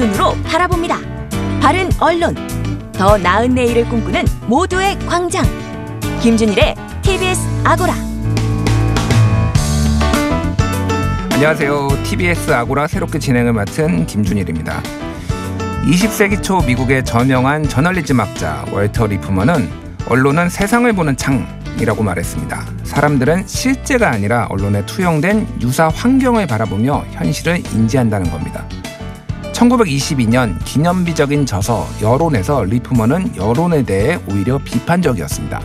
눈으로 바라봅니다. 바른 언론, 더 나은 내일을 꿈꾸는 모두의 광장. 김준일의 TBS 아고라. 안녕하세요. TBS 아고라 새롭게 진행을 맡은 김준일입니다. 20세기 초 미국의 저명한 저널리즘 학자 월터 리프먼은 언론은 세상을 보는 창이라고 말했습니다. 사람들은 실제가 아니라 언론에 투영된 유사 환경을 바라보며 현실을 인지한다는 겁니다. 1922년 기념비적인 저서 여론에서 리프먼은 여론에 대해 오히려 비판적이었습니다.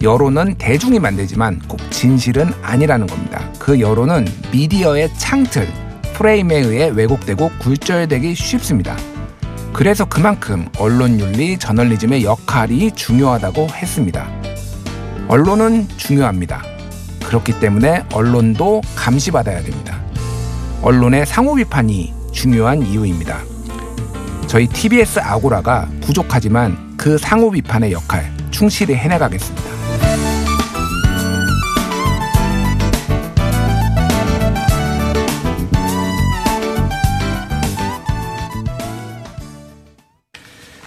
여론은 대중이 만들지만 꼭 진실은 아니라는 겁니다. 그 여론은 미디어의 창틀, 프레임에 의해 왜곡되고 굴절되기 쉽습니다. 그래서 그만큼 언론 윤리, 저널리즘의 역할이 중요하다고 했습니다. 언론은 중요합니다. 그렇기 때문에 언론도 감시받아야 됩니다. 언론의 상호 비판이 중요한 이유입니다. 저희 TBS 아고라가 부족하지만 그 상호 비판의 역할 충실히 해나가겠습니다.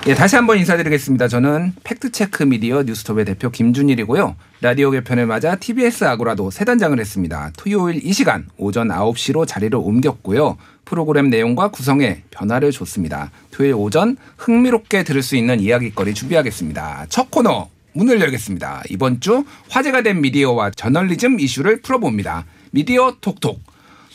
예, 다시 한번 인사드리겠습니다. 저는 팩트체크 미디어 뉴스톱의 대표 김준일이고요. 라디오 개편을 맞아 TBS 아고라도 새 단장을 했습니다. 토요일 이 시간 오전 9시로 자리를 옮겼고요. 프로그램 내용과 구성에 변화를 줬습니다. 토요일 오전 흥미롭게 들을 수 있는 이야기거리 준비하겠습니다. 첫 코너 문을 열겠습니다. 이번 주 화제가 된 미디어와 저널리즘 이슈를 풀어봅니다. 미디어 톡톡.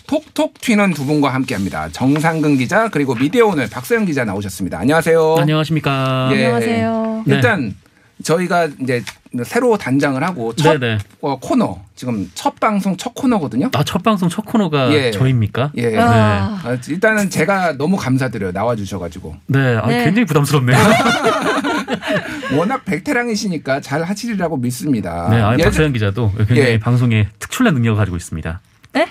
톡톡 튀는 두 분과 함께합니다. 정상근 기자 그리고 미디어 오늘 박서영 기자 나오셨습니다. 안녕하세요. 안녕하십니까. 예. 안녕하세요. 일단 저희가 이제 새로 단장을 하고 첫 네네. 어, 코너 지금 첫 방송 첫 코너거든요. 아, 첫 방송 첫 코너가 예. 저입니까? 예. 아. 아, 일단은 제가 너무 감사드려요. 나와 주셔가지고. 네. 아, 네. 굉장히 부담스럽네요. 워낙 베테랑이시니까 잘 하시리라고 믿습니다. 네. 아, 박서영 기자도 굉장히 예. 방송에 특출난 능력을 가지고 있습니다.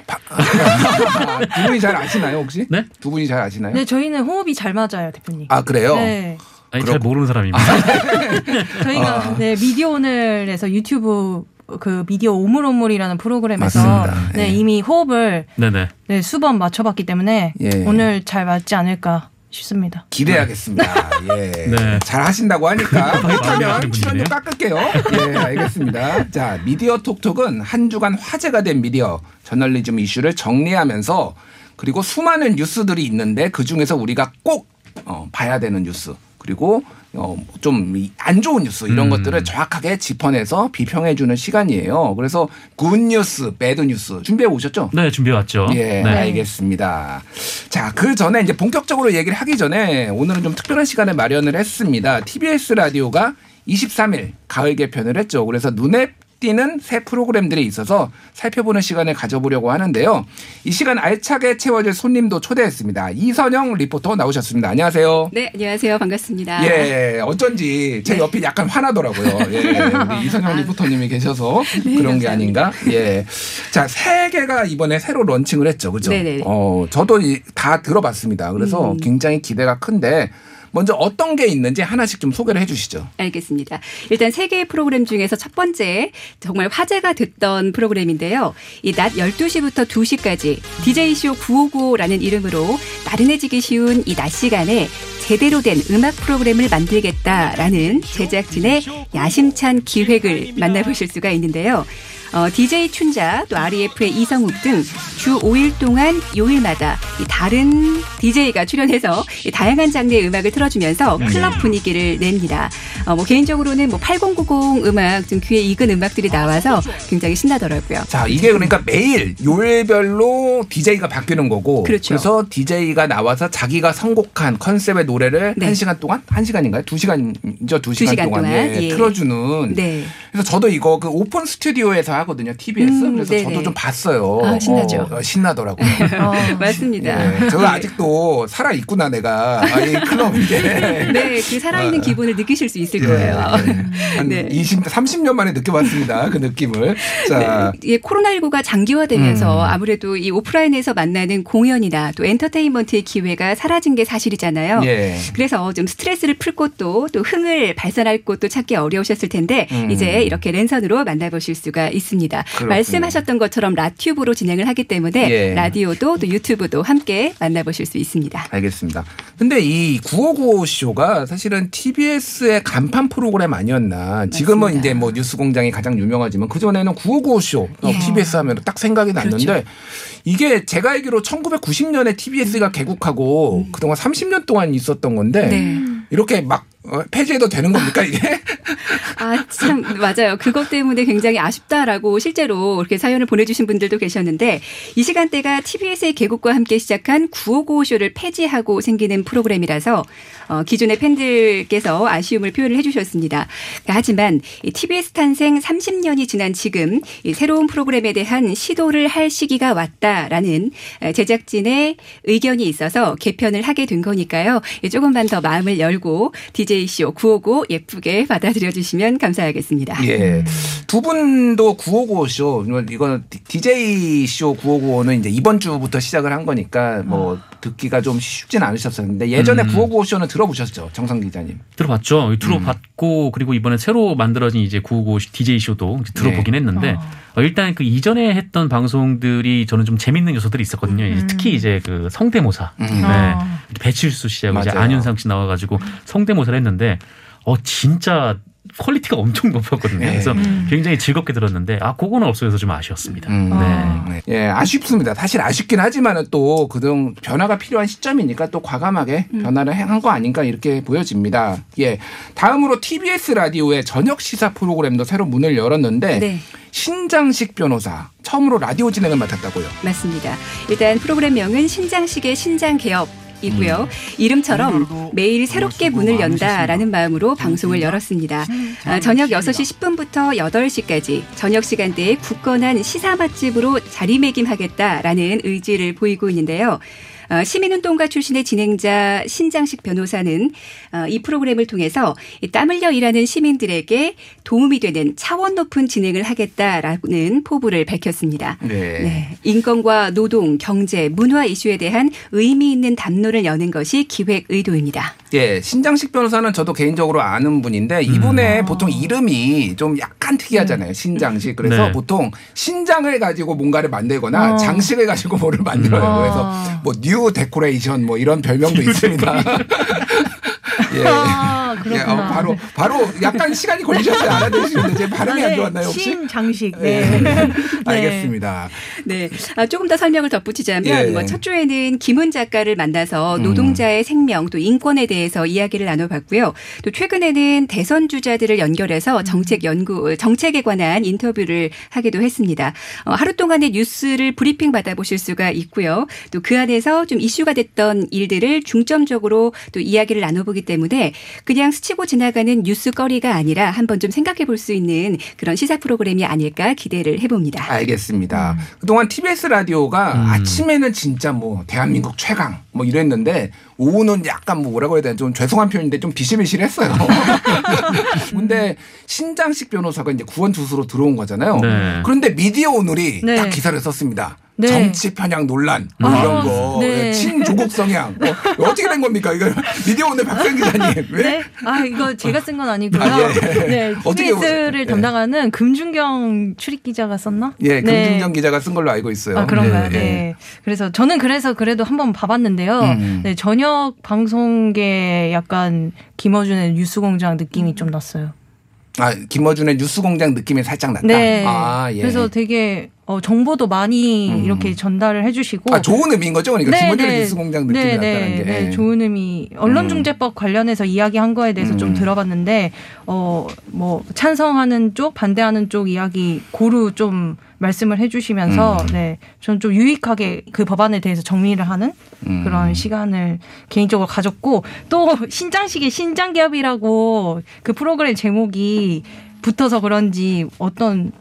아, 두 분이 잘 아시나요 혹시? 네? 두 분이 잘 아시나요? 네, 저희는 호흡이 잘 맞아요, 대표님. 아 그래요? 네. 아니. 잘 모르는 사람입니다. 저희가 아. 네, 미디어 오늘에서 유튜브 그 미디어 오물오물이라는 프로그램에서 맞습니다. 네, 예. 이미 호흡을 네네. 네, 수번 맞춰봤기 때문에 예. 오늘 잘 맞지 않을까 싶습니다. 기대하겠습니다. 예. 네. 잘 하신다고 하니까 그렇다면 하시는 출연료. 깎을게요. 예, 알겠습니다. 자, 미디어 톡톡은 한 주간 화제가 된 미디어 저널리즘 이슈를 정리하면서 그리고 수많은 뉴스들이 있는데 그 중에서 우리가 꼭 어, 봐야 되는 뉴스 그리고 어, 좀 안 좋은 뉴스 이런 음. 것들을 정확하게 짚어내서 비평해 주는 시간이에요. 그래서 good news, bad news 준비해 오셨죠? 네, 준비해 왔죠. 예, 네. 알겠습니다. 자, 그 전에 이제 본격적으로 얘기를 하기 전에 오늘은 좀 특별한 시간을 마련을 했습니다. TBS 라디오가 23일 가을 개편을 했죠. 그래서 눈에 띄는 새 프로그램들이 있어서 살펴보는 시간을 가져보려고 하는데요. 이 시간 알차게 채워질 손님도 초대했습니다. 이선영 리포터 나오셨습니다. 안녕하세요. 네, 안녕하세요. 반갑습니다. 예, 어쩐지 제 옆이 약간 화나더라고요. 예, 이선영 리포터님이 계셔서 네, 그런 게 감사합니다. 아닌가? 예. 자, 세 개가 이번에 새로 런칭을 했죠. 그죠? 네 네. 어, 저도 이- 다 들어봤습니다. 그래서 음. 굉장히 기대가 큰데 먼저 어떤 게 있는지 하나씩 좀 소개를 해 주시죠. 알겠습니다. 일단 세 개의 프로그램 중에서 첫 번째 정말 화제가 됐던 프로그램인데요. 이 낮 12시부터 2시까지 DJ쇼 959라는 이름으로 나른해지기 쉬운 이 낮 시간에 제대로 된 음악 프로그램을 만들겠다라는 제작진의 야심찬 기획을 만나보실 수가 있는데요. 어, DJ 춘자, 또 REF의 이성욱 등 주 5일 동안 요일마다 이 다른 DJ가 출연해서 이 다양한 장르의 음악을 틀어주면서 클럽 분위기를 냅니다. 어, 뭐 개인적으로는 뭐 8090 음악 좀 귀에 익은 음악들이 나와서 굉장히 신나더라고요. 자, 이게 그러니까 매일 요일별로 DJ가 바뀌는 거고 그렇죠. 래서 DJ가 나와서 자기가 선곡한 컨셉의 노래 를 네. 한 시간 동안 한 시간인가요? 두 시간이죠. 두 시간, 시간 동안, 동안, 예, 예. 틀어주는 네. 그래서 저도 이거 그 오픈 스튜디오에서 하거든요. TBS. 음, 그래서 네네. 저도 좀 봤어요. 아, 신나죠. 어, 신나더라고요. 어, 맞습니다. 예, 저가 아직도 살아 있구나 내가 아, 이 클럽인데. 네, 그 살아있는 어. 기분을 느끼실 수 있을 예, 거예요. 예. 한 네. 20, 30년 만에 느껴봤습니다. 그 느낌을. 자, 네, 이게 코로나19가 장기화되면서 음. 아무래도 이 오프라인에서 만나는 공연이나 또 엔터테인먼트의 기회가 사라진 게 사실이잖아요. 예. 그래서 좀 스트레스를 풀 곳도 또 흥을 발산할 곳도 찾기 어려우셨을 텐데 음. 이제 이렇게 랜선으로 만나보실 수가 있습니다. 그렇군요. 말씀하셨던 것처럼 라튜브로 진행을 하기 때문에 예. 라디오도 또 유튜브도 함께 만나보실 수 있습니다. 알겠습니다. 근데 이 9595 쇼가 사실은 TBS의 간판 프로그램 아니었나. 지금은 맞습니다. 이제 뭐 뉴스 공장이 가장 유명하지만 그전에는 9595 쇼, 어, 예. TBS 하면 딱 생각이 났는데 그렇죠. 이게 제가 알기로 1990년에 TBS가 개국하고 그동안 30년 동안 있었던 건데 음. 네. 이렇게 막 어, 폐지해도 되는 겁니까 이게? 아, 참, 맞아요. 그것 때문에 굉장히 아쉽다라고 실제로 이렇게 사연을 보내주신 분들도 계셨는데 이 시간대가 TBS의 개국과 함께 시작한 9595쇼를 폐지하고 생기는 프로그램이라서 어, 기존의 팬들께서 아쉬움을 표현을 해주셨습니다. 하지만 이 TBS 탄생 30년이 지난 지금 이 새로운 프로그램에 대한 시도를 할 시기가 왔다라는 제작진의 의견이 있어서 개편을 하게 된 거니까요. 예, 조금만 더 마음을 열고 DJ 쇼 959 예쁘게 받아들여 주시면 감사하겠습니다. 예. 두 분도 9595쇼, 이거는 DJ쇼 9595는 이제 이번 주부터 시작을 한 거니까 뭐 듣기가 좀 쉽진 않으셨었는데 예전에 음. 9595쇼는 들어보셨죠? 정상 기자님. 들어봤죠. 들어봤고 그리고 이번에 새로 만들어진 이제 995 DJ 쇼도 이제 들어보긴 네. 했는데 어, 일단 그 이전에 했던 방송들이 저는 좀 재밌는 요소들이 있었거든요. 이제 특히 이제 그 성대모사. 음. 네. 아. 배칠수 씨하고 이제 맞아요. 안윤상 씨 나와가지고 성대모사를 했는데 어 진짜 quality가 엄청 높았거든요. 네. 그래서 음. 굉장히 즐겁게 들었는데 아 그거는 없어서 좀 아쉬웠습니다. 음. 네. 네. 예, 아쉽습니다. 사실 아쉽긴 하지만은 또 그동 변화가 필요한 시점이니까 또 과감하게 변화를 한 거 아닌가 이렇게 보여집니다. 예. 다음으로 TBS 라디오의 저녁 시사 프로그램도 새로 문을 열었는데 네. 신장식 변호사 처음으로 라디오 진행을 맡았다고요. 맞습니다. 일단 프로그램명은 신장식의 신장 개업. 이고요. 이름처럼 매일 새롭게 문을 연다라는 마음으로 방송을 열었습니다. 아, 저녁 6시 10분부터 8시까지 저녁 시간대에 굳건한 시사 맛집으로 자리매김하겠다라는 의지를 보이고 있는데요. 어, 시민운동가 출신의 진행자 신장식 변호사는 어, 이 프로그램을 통해서 이땀 흘려 일하는 시민들에게 도움이 되는 차원 높은 진행을 하겠다라는 포부를 밝혔습니다. 네. 네. 인권과 노동, 경제, 문화 이슈에 대한 의미 있는 담론을 여는 것이 기획 의도입니다. 예, 신장식 변호사는 저도 개인적으로 아는 분인데 이분의 보통 이름이 좀 약간 특이하잖아요. 신장식. 그래서 네. 보통 신장을 가지고 뭔가를 만들거나 어. 장식을 가지고 뭐를 만들어요. 어. 그래서 뭐 new decoration 뭐 이런 별명도 있습니다. 예. 아, 예, 그렇구나. 어, 바로 바로 약간 시간이 걸리셨어요. 알아들으시는데 제 발음이 안 좋았나요 혹시? 신장식. 예. 네. 알겠습니다. 네. 아, 조금 더 설명을 덧붙이자면 예. 뭐첫 주에는 김은 작가를 만나서 음. 노동자의 생명 또 인권에 대해서 이야기를 나눠봤고요. 또 최근에는 대선 주자들을 연결해서 정책 연구 정책에 관한 인터뷰를 하기도 했습니다. 어, 하루 동안의 뉴스를 브리핑 받아보실 수가 있고요. 또 그 안에서 좀 이슈가 됐던 일들을 중점적으로 또 이야기를 나눠보기 때문에 그냥 스치고 지나가는 뉴스거리가 아니라 한번 좀 생각해 볼 수 있는 그런 시사 프로그램이 아닐까 기대를 해봅니다. 알겠습니다. 그동안 TBS 라디오가 음. 아침에는 진짜 뭐 대한민국 최강 뭐 이랬는데 오후는 약간 뭐 뭐라고 해야 되나 좀 죄송한 표현인데 좀 비실비실했어요. 근데 신장식 변호사가 이제 구원 투수로 들어온 거잖아요. 네. 그런데 미디어 오늘이 네. 딱 기사를 썼습니다. 네. 정치 편향 논란 뭐 아, 이런 거 네. 친조국 성향 뭐 어떻게 된 겁니까 이거 미디어 오늘 박생 기자님 왜 네? 아, 이거 제가 쓴 건 아니고요. 아, 예. 네. 어떻게 TBS를 보세요? 예. 담당하는 금준경 출입 기자가 썼나? 예 네. 금준경 기자가 쓴 걸로 알고 있어요. 아, 그런가요? 예, 예. 네. 그래서 저는 그래서 그래도 한번 봐봤는데요. 음. 네, 저녁 방송계 약간 김어준의 뉴스공장 느낌이 좀 났어요. 아 김어준의 뉴스공장 느낌이 살짝 났다. 네. 아, 예. 그래서 되게 어, 정보도 많이 음. 이렇게 전달을 해주시고. 아, 좋은 의미인 거죠? 그러니까 김어준의 뉴스 공장 느낌이 네, 났다는 네, 게. 네, 좋은 의미. 언론중재법 관련해서 이야기한 거에 대해서 좀 음. 들어봤는데, 어, 뭐, 찬성하는 쪽, 반대하는 쪽 이야기 고루 좀 말씀을 해주시면서, 음. 네, 저는 좀 유익하게 그 법안에 대해서 정리를 하는 음. 그런 시간을 개인적으로 가졌고, 또 신장식의 신장기업이라고 그 프로그램 제목이 붙어서 그런지 어떤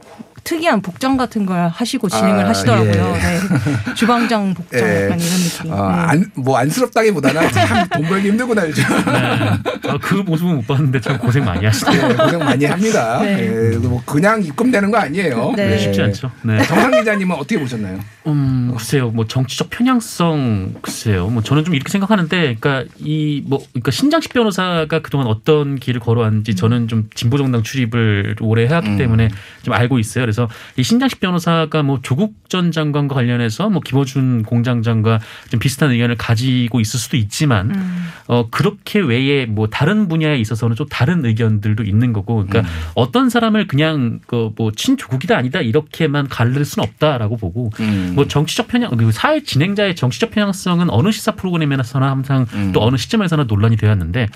특이한 복장 같은 걸 하시고 진행을 아, 하시더라고요. 예. 네. 주방장 복장 예. 약간 이런 느낌. 어, 네. 안, 뭐 안쓰럽다기보다는 참돈 벌기 힘들구나 요즘. 네. 아, 그 모습은 못 봤는데 참 고생 많이 하시더라고요. 예, 고생 많이 합니다. 네. 예, 뭐 그냥 입금되는 거 아니에요. 네. 예. 쉽지 않죠. 네. 정상 기자님은 어떻게 보셨나요? 음, 글쎄요, 뭐 정치적 편향성, 글쎄요, 뭐 저는 좀 이렇게 생각하는데, 그러니까 이 뭐, 그러니까 신장식 변호사가 그동안 어떤 길을 걸어왔는지 저는 좀 진보 정당 출입을 오래 해왔기 음. 때문에 좀 알고 있어요. 그래서 이 신장식 변호사가 뭐 조국 전 장관과 관련해서 뭐 김어준 공장장과 좀 비슷한 의견을 가지고 있을 수도 있지만, 음. 어 그렇게 외에 뭐 다른 분야에 있어서는 좀 다른 의견들도 있는 거고, 그러니까 음. 어떤 사람을 그냥 그 뭐 친조국이다 아니다 이렇게만 가를 수는 없다라고 보고. 음. 뭐 정치적 편향, 그리고 사회 진행자의 정치적 편향성은 어느 시사 프로그램에서나 항상 음. 또 어느 시점에서나 논란이 되었는데,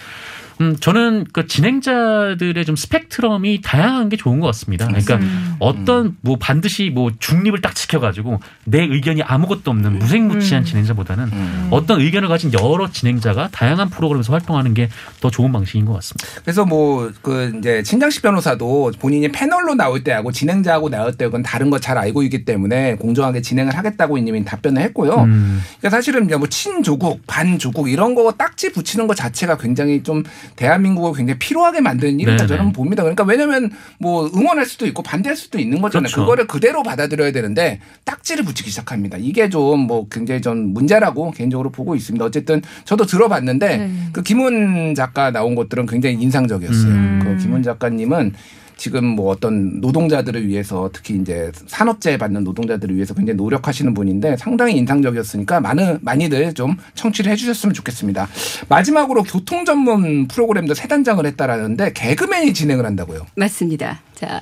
음, 저는 그 진행자들의 좀 스펙트럼이 다양한 게 좋은 것 같습니다. 그러니까 음. 어떤 뭐 반드시 뭐 중립을 딱 지켜가지고 내 의견이 아무것도 없는 무색무취한 음. 진행자보다는 음. 어떤 의견을 가진 여러 진행자가 다양한 프로그램에서 활동하는 게 더 좋은 방식인 것 같습니다. 그래서 뭐 그 이제 친장식 변호사도 본인이 패널로 나올 때하고 진행자하고 나올 때하고는 다른 거 잘 알고 있기 때문에 공정하게 진행을 하겠다고 이님이 답변을 했고요. 음. 그러니까 사실은 뭐 친조국, 반조국 이런 거 딱지 붙이는 것 자체가 굉장히 좀 대한민국을 굉장히 필요하게 만드는 일이다 네네. 저는 봅니다. 그러니까 왜냐면 뭐 응원할 수도 있고 반대할 수도 있는 거잖아요. 그렇죠. 그거를 그대로 받아들여야 되는데 딱지를 붙이기 시작합니다. 이게 좀 뭐 굉장히 전 문제라고 개인적으로 보고 있습니다. 어쨌든 저도 들어봤는데 네. 그 김훈 작가 나온 것들은 굉장히 인상적이었어요. 음. 그 김훈 작가님은 지금 뭐 어떤 노동자들을 위해서 특히 이제 산업재해 받는 노동자들을 위해서 굉장히 노력하시는 분인데 상당히 인상적이었으니까 많은 많이들 좀 청취를 해주셨으면 좋겠습니다. 마지막으로 교통 전문 프로그램도 세 단장을 했다라는데 개그맨이 진행을 한다고요. 맞습니다. 자,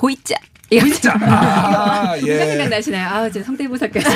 호이자. 진짜 아, 누가 예. 생각 나시나요? 아, 제 성대모사까지.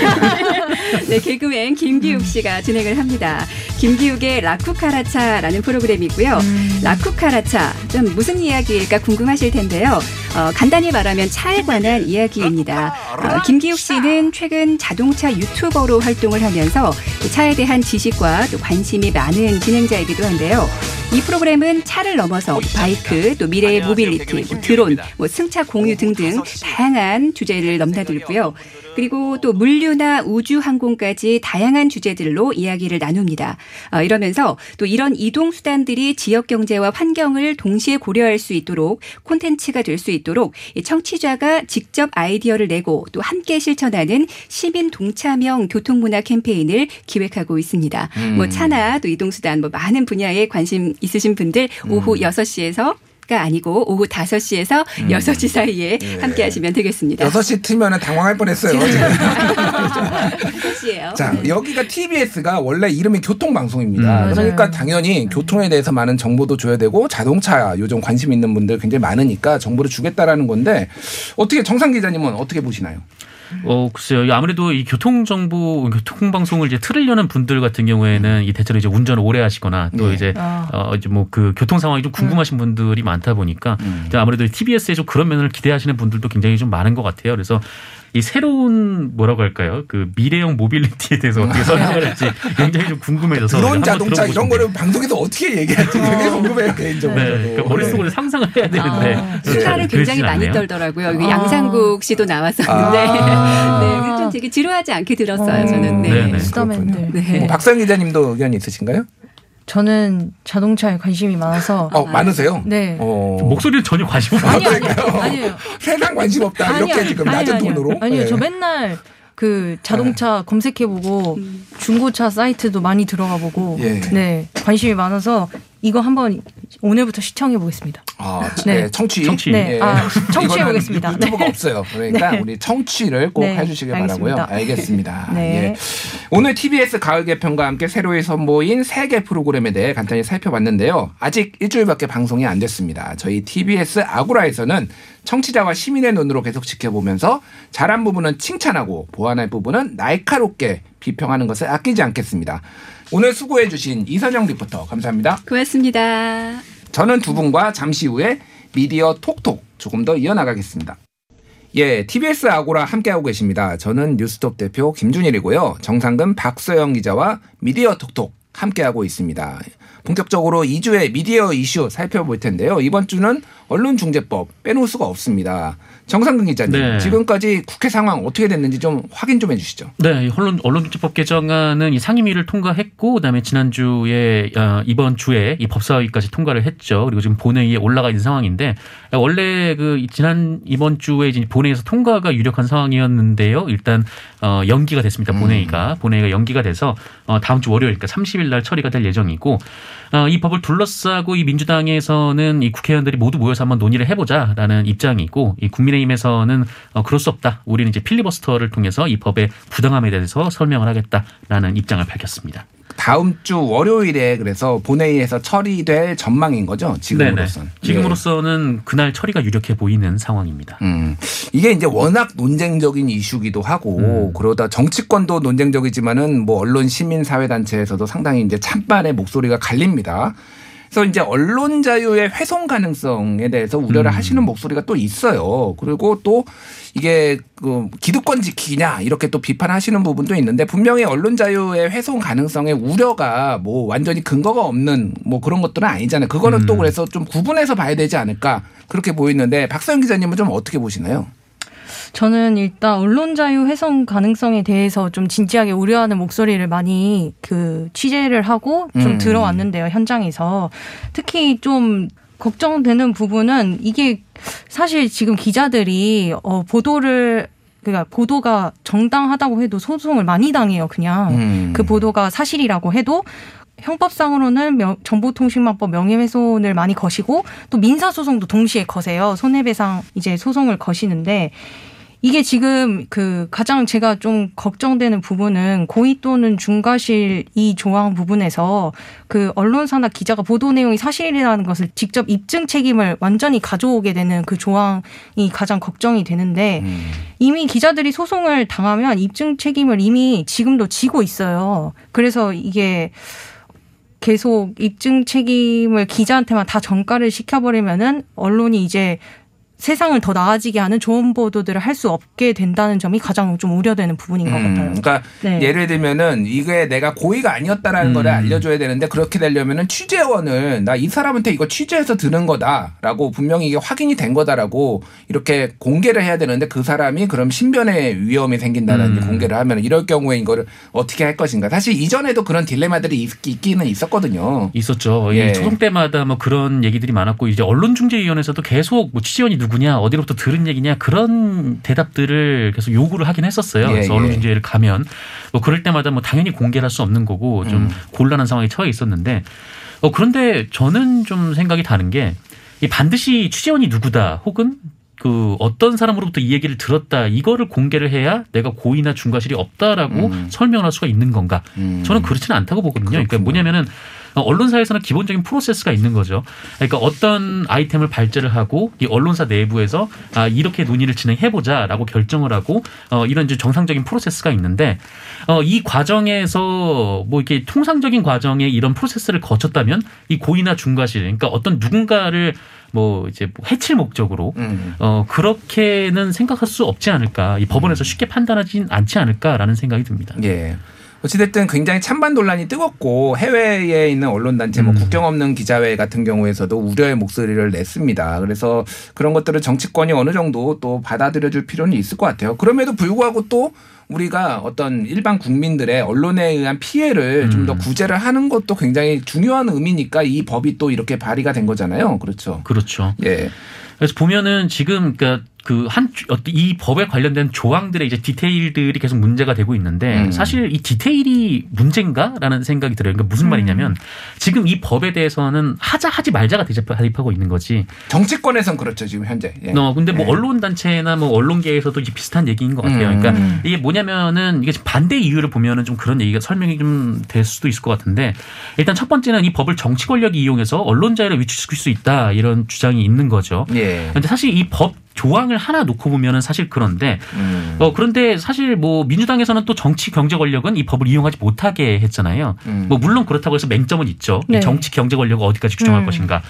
네, 개그맨 김기욱 씨가 진행을 합니다. 김기욱의 라쿠카라차라는 프로그램이고요. 음. 라쿠카라차, 좀 무슨 이야기일까 궁금하실 텐데요. 어, 간단히 말하면 차에 관한 이야기입니다. 어, 김기욱 씨는 최근 자동차 유튜버로 활동을 하면서 이 차에 대한 지식과 또 관심이 많은 진행자이기도 한데요. 이 프로그램은 차를 넘어서 바이크, 또 미래의 모빌리티, 뭐 드론, 뭐 승차 공유 등등 다양한 주제를 넘나들고요. 그리고 또 물류나 우주 항공까지 다양한 주제들로 이야기를 나눕니다. 어, 이러면서 또 이런 이동 수단들이 지역 경제와 환경을 동시에 고려할 수 있도록 콘텐츠가 될 수 있도록 이 청취자가 직접 아이디어를 내고 또 함께 실천하는 시민 동참형 교통문화 캠페인을 기획하고 있습니다. 음. 뭐 차나 또 이동 수단 뭐 많은 분야에 관심 있으신 분들 오후 6시에서 가 아니고 오후 5시에서 음. 6시 사이에 예. 함께 하시면 되겠습니다. 6시 트면은 당황할 뻔했어요. 지금. 6시예요. 자, 여기가 TBS가 원래 이름이 교통방송입니다. 음, 그러니까 맞아요. 당연히 교통에 대해서 많은 정보도 줘야 되고 자동차 요즘 관심 있는 분들 굉장히 많으니까 정보를 주겠다라는 건데 어떻게 정상 기자님은 어떻게 보시나요? 어, 글쎄요. 아무래도 이 교통 정보, 교통 방송을 이제 틀으려는 분들 같은 경우에는 이 대체로 이제 운전을 오래 하시거나 또 네. 이제 아. 어, 이제 뭐 그 교통 상황이 좀 궁금하신 분들이 많다 보니까 음. 아무래도 TBS에 좀 그런 면을 기대하시는 분들도 굉장히 좀 많은 것 같아요. 그래서 이 새로운 뭐라고 할까요? 그 미래형 mobility에 대해서 어떻게 설명할지 굉장히 좀 궁금해져서 드론 자동차 이런. 거를 방송에서 어떻게 얘기할지 되게 궁금해요 개인적으로. 네, 그러니까 머릿속으로 상상을 해야 되는데 아, 좀 수다를 잘 굉장히 많이 않네요. 떨더라고요. 아. 양상국 씨도 나왔었는데 아. 네, 좀 되게 지루하지 않게 들었어요. 어. 저는 네. 네네. 수다맨들. 네. 뭐 박상 기자님도 의견 있으신가요? 저는 자동차에 관심이 많아서 어 많으세요? 네. 어. 목소리는 전혀 관심 없어요. 아니요. 아니에요. 세상 관심 없다 이렇게 아니요, 지금 아니요, 낮은 아니요. 톤으로. 아니요, 네. 저 맨날 그 자동차 검색해보고 음. 중고차 사이트도 많이 들어가보고 예. 네 관심이 많아서 이거 한번 오늘부터 시청해 보겠습니다. 아, 네. 네. 청취. 청취. 네, 아, 청취해 보겠습니다. 유튜브가 네. 없어요. 그러니까 네. 우리 청취를 꼭 네, 해주시길 알겠습니다. 바라고요. 알겠습니다. 네. 예. 오늘 TBS 가을 개편과 함께 새로이 선보인 세 개 프로그램에 대해 간단히 살펴봤는데요. 아직 일주일밖에 방송이 안 됐습니다. 저희 TBS 아고라에서는 청취자와 시민의 눈으로 계속 지켜보면서 잘한 부분은 칭찬하고 보완할 부분은 날카롭게 비평하는 것을 아끼지 않겠습니다. 오늘 수고해 주신 이선영 리포터 감사합니다. 고맙습니다. 저는 두 분과 잠시 후에 미디어 톡톡 조금 더 이어나가겠습니다. 예, TBS 아고라 함께하고 계십니다. 저는 뉴스톱 대표 김준일이고요. 정상근 박서영 기자와 미디어 톡톡 함께하고 있습니다. 본격적으로 2주의 미디어 이슈 살펴볼 텐데요. 이번 주는 언론중재법 빼놓을 수가 없습니다. 정상근 기자님, 네. 지금까지 국회 상황 어떻게 됐는지 좀 확인 좀 해주시죠. 네, 이 언론 언론중재법 개정안은 이 상임위를 통과했고 그다음에 지난주에 어, 이번 주에 이 법사위까지 통과를 했죠. 그리고 지금 본회의에 올라가 있는 상황인데 원래 그 지난 이번 주에 이제 본회의에서 통과가 유력한 상황이었는데요. 일단 어, 연기가 됐습니다. 본회의가 본회의가 연기가 돼서 어, 다음 주 월요일 그러니까 30일 날 처리가 될 예정이고 어, 이 법을 둘러싸고 이 민주당에서는 이 국회의원들이 모두 모여서 한번 논의를 해보자라는 입장이고 이 국민의 힘에서는 어, 그럴 수 없다. 우리는 이제 필리버스터를 통해서 이 법의 부당함에 대해서 설명을 하겠다라는 입장을 밝혔습니다. 다음 주 월요일에 그래서 본회의에서 처리될 전망인 거죠. 지금으로선. 네네. 지금으로서는 그날 처리가 유력해 보이는 상황입니다. 음. 이게 이제 워낙 논쟁적인 이슈기도 하고 음. 그러다 정치권도 논쟁적이지만은 뭐 언론 시민 사회 단체에서도 상당히 이제 찬반의 목소리가 갈립니다. 그래서 이제 언론 자유의 훼손 가능성에 대해서 우려를 음. 하시는 목소리가 또 있어요. 그리고 또 이게 그 기득권 지키냐 이렇게 또 비판하시는 부분도 있는데 분명히 언론 자유의 훼손 가능성의 우려가 뭐 완전히 근거가 없는 뭐 그런 것들은 아니잖아요. 그거는 또 음. 그래서 좀 구분해서 봐야 되지 않을까 그렇게 보이는데 박서영 기자님은 좀 어떻게 보시나요? 저는 일단 언론 자유 훼손 가능성에 대해서 좀 진지하게 우려하는 목소리를 많이 그 취재를 하고 좀 음. 들어왔는데요 현장에서 특히 좀 걱정되는 부분은 이게 사실 지금 기자들이 어 보도를 그러니까 보도가 정당하다고 해도 소송을 많이 당해요 그냥 음. 그 보도가 사실이라고 해도 형법상으로는 명- 정보통신망법 명예훼손을 많이 거시고 또 민사소송도 동시에 거세요. 손해배상 이제 소송을 거시는데 이게 지금 그 가장 제가 좀 걱정되는 부분은 고의 또는 중과실 이 조항 부분에서 그 언론사나 기자가 보도 내용이 사실이라는 것을 직접 입증 책임을 완전히 가져오게 되는 그 조항이 가장 걱정이 되는데 음. 이미 기자들이 소송을 당하면 입증 책임을 이미 지금도 지고 있어요. 그래서 이게 계속 입증 책임을 기자한테만 다 전가를 시켜버리면은 언론이 이제 세상을 더 나아지게 하는 좋은 보도들을 할 수 없게 된다는 점이 가장 좀 우려되는 부분인 것 음, 같아요. 그러니까 네. 예를 들면은 이게 내가 고의가 아니었다라는 음. 거를 알려줘야 되는데 그렇게 되려면은 취재원을 나 이 사람한테 이거 취재해서 들은 거다라고 분명히 이게 확인이 된 거다라고 이렇게 공개를 해야 되는데 그 사람이 그럼 신변의 위험이 생긴다는 음. 공개를 하면 이럴 경우에 이거를 어떻게 할 것인가. 사실 이전에도 그런 딜레마들이 있, 있기는 있었거든요. 있었죠. 예. 이 초동 때마다 뭐 그런 얘기들이 많았고 이제 언론중재위원회에서도 계속 뭐 취재원이 누구 냐 어디로부터 들은 얘기냐 그런 대답들을 계속 요구를 하긴 했었어요. 예, 그래서 예. 언론 중재를 가면 뭐 그럴 때마다 뭐 당연히 공개할 수 없는 거고 좀 음. 곤란한 상황에 처해 있었는데 어 그런데 저는 좀 생각이 다른 게 이 반드시 취재원이 누구다 혹은 그 어떤 사람으로부터 이 얘기를 들었다 이거를 공개를 해야 내가 고의나 중과실이 없다라고 음. 설명할 수가 있는 건가? 음. 저는 그렇지는 않다고 보거든요. 그러니까 그렇군요. 뭐냐면은 어, 언론사에서는 기본적인 프로세스가 있는 거죠. 그러니까 어떤 아이템을 발제를 하고 이 언론사 내부에서 아 이렇게 논의를 진행해보자라고 결정을 하고 어 이런 이제 정상적인 프로세스가 있는데 어이 과정에서 뭐 이렇게 통상적인 과정에 이런 프로세스를 거쳤다면 이 고의나 중과실 그러니까 어떤 누군가를 뭐 이제 뭐 해칠 목적으로 음. 어 그렇게는 생각할 수 없지 않을까 이 법원에서 쉽게 판단하진 않지 않을까라는 생각이 듭니다. 예. 어찌됐든 굉장히 찬반 논란이 뜨겁고 해외에 있는 언론단체 뭐 음. 국경 없는 기자회 같은 경우에서도 우려의 목소리를 냈습니다. 그래서 그런 것들을 정치권이 어느 정도 또 받아들여줄 필요는 있을 것 같아요. 그럼에도 불구하고 또 우리가 어떤 일반 국민들의 언론에 의한 피해를 좀더 음. 구제를 하는 것도 굉장히 중요한 의미니까 이 법이 또 이렇게 발의가 된 거잖아요. 그렇죠. 그렇죠. 예. 그래서 보면은 지금 그러니까 그한 이 법에 관련된 조항들의 이제 디테일들이 계속 문제가 되고 있는데 음. 사실 이 디테일이 문제인가라는 생각이 들어요. 그러니까 무슨 음. 말이냐면 지금 이 법에 대해서는 하자 하지 말자가 대립하고 있는 거지. 정치권에선 그렇죠 지금 현재. 예. 어 근데 뭐 예. 언론 단체나 뭐 언론계에서도 이제 비슷한 얘기인 것 같아요. 음. 그러니까 이게 뭐냐면은 이게 반대 이유를 보면은 좀 그런 얘기가 설명이 좀 될 수도 있을 것 같은데 일단 첫 번째는 이 법을 정치 권력이 이용해서 언론 자유를 위축시킬 수 있다 이런 주장이 있는 거죠. 예. 근데 사실 이법 조항을 하나 놓고 보면은 사실 그런데 음. 어 그런데 사실 뭐 민주당에서는 또 정치 경제 권력은 이 법을 이용하지 못하게 했잖아요. 음. 뭐 물론 그렇다고 해서 맹점은 있죠. 이 네. 정치 경제 권력을 어디까지 규정할 음. 것인가.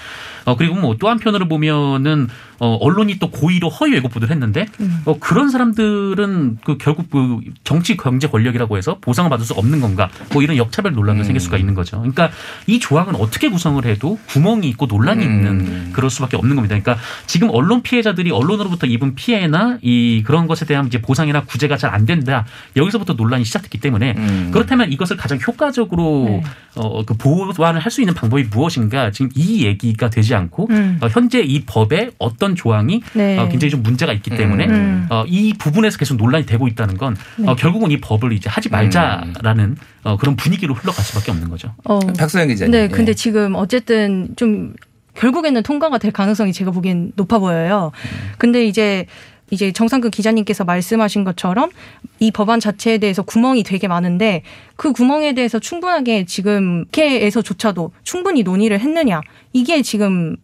어 그리고 뭐 또 한편으로 보면은 어 언론이 또 고의로 허위 왜곡 보도를 했는데 음. 어 그런 사람들은 그 결국 그 정치 경제 권력이라고 해서 보상을 받을 수 없는 건가? 뭐 이런 역차별 논란도 음. 생길 수가 있는 거죠. 그러니까 이 조항은 어떻게 구성을 해도 구멍이 있고 논란이 음. 있는 그럴 수밖에 없는 겁니다. 그러니까 지금 언론 피해자들이 언론으로부터 입은 피해나 이 그런 것에 대한 이제 보상이나 구제가 잘 안 된다. 여기서부터 논란이 시작됐기 때문에 음. 그렇다면 이것을 가장 효과적으로 네. 어, 그 보완을 할 수 있는 방법이 무엇인가 지금 이 얘기가 되지 않고 음. 어, 현재 이 법에 어떤 조항이 네. 어, 굉장히 좀 문제가 있기 때문에 음. 어, 이 부분에서 계속 논란이 되고 있다는 건 네. 어, 결국은 이 법을 이제 하지 말자라는 어, 그런 분위기로 흘러갈 수밖에 없는 거죠. 어, 박소영 기자님. 네, 근데 예. 지금 어쨌든 좀 결국에는 통과가 될 가능성이 제가 보기엔 높아 보여요. 근데 이제 이제 정상근 기자님께서 말씀하신 것처럼 이 법안 자체에 대해서 구멍이 되게 많은데 그 구멍에 대해서 충분하게 지금 국회에서조차도 충분히 논의를 했느냐 이게 지금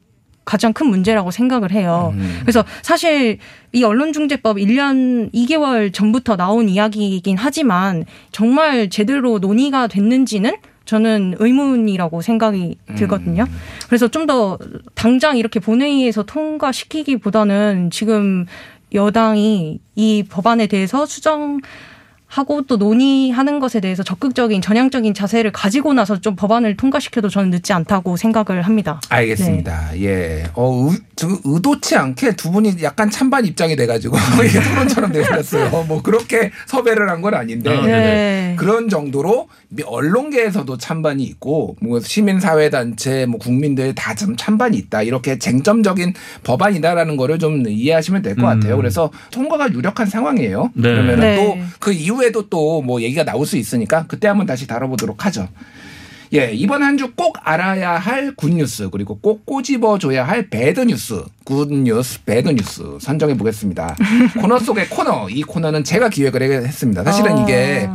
가장 큰 문제라고 생각을 해요. 음. 그래서 사실 이 언론중재법 1년 2개월 전부터 나온 이야기이긴 하지만 정말 제대로 논의가 됐는지는 저는 의문이라고 생각이 들거든요. 그래서 좀 더 당장 이렇게 본회의에서 통과시키기보다는 지금 여당이 이 법안에 대해서 수정 하고 또 논의하는 것에 대해서 적극적인 전향적인 자세를 가지고 나서 좀 법안을 통과시켜도 저는 늦지 않다고 생각을 합니다. 알겠습니다. 예. 어, 의, 저 의도치 않게 두 분이 약간 찬반 입장이 돼가지고 이게 토론처럼 돼버렸어요. 뭐 그렇게 섭외를 한 건 아닌데. 아, 네네. 그런 정도로 미- 언론계에서도 찬반이 있고 뭐 시민사회단체 뭐 국민들 다 좀 찬반이 있다 이렇게 쟁점적인 법안이다라는 거를 좀 이해하시면 될것 음. 같아요. 그래서 통과가 유력한 상황이에요. 네. 그러면 네. 또그 이후에도 또 뭐 얘기가 나올 수 있으니까 그때 한번 다시 다뤄보도록 하죠. 예, 이번 한 주 꼭 알아야 할 good news 그리고 꼭 꼬집어줘야 할 bad news good news bad news 선정해 보겠습니다. 코너 속의 코너 이 코너는 제가 기획을 했습니다. 사실은 아. 이게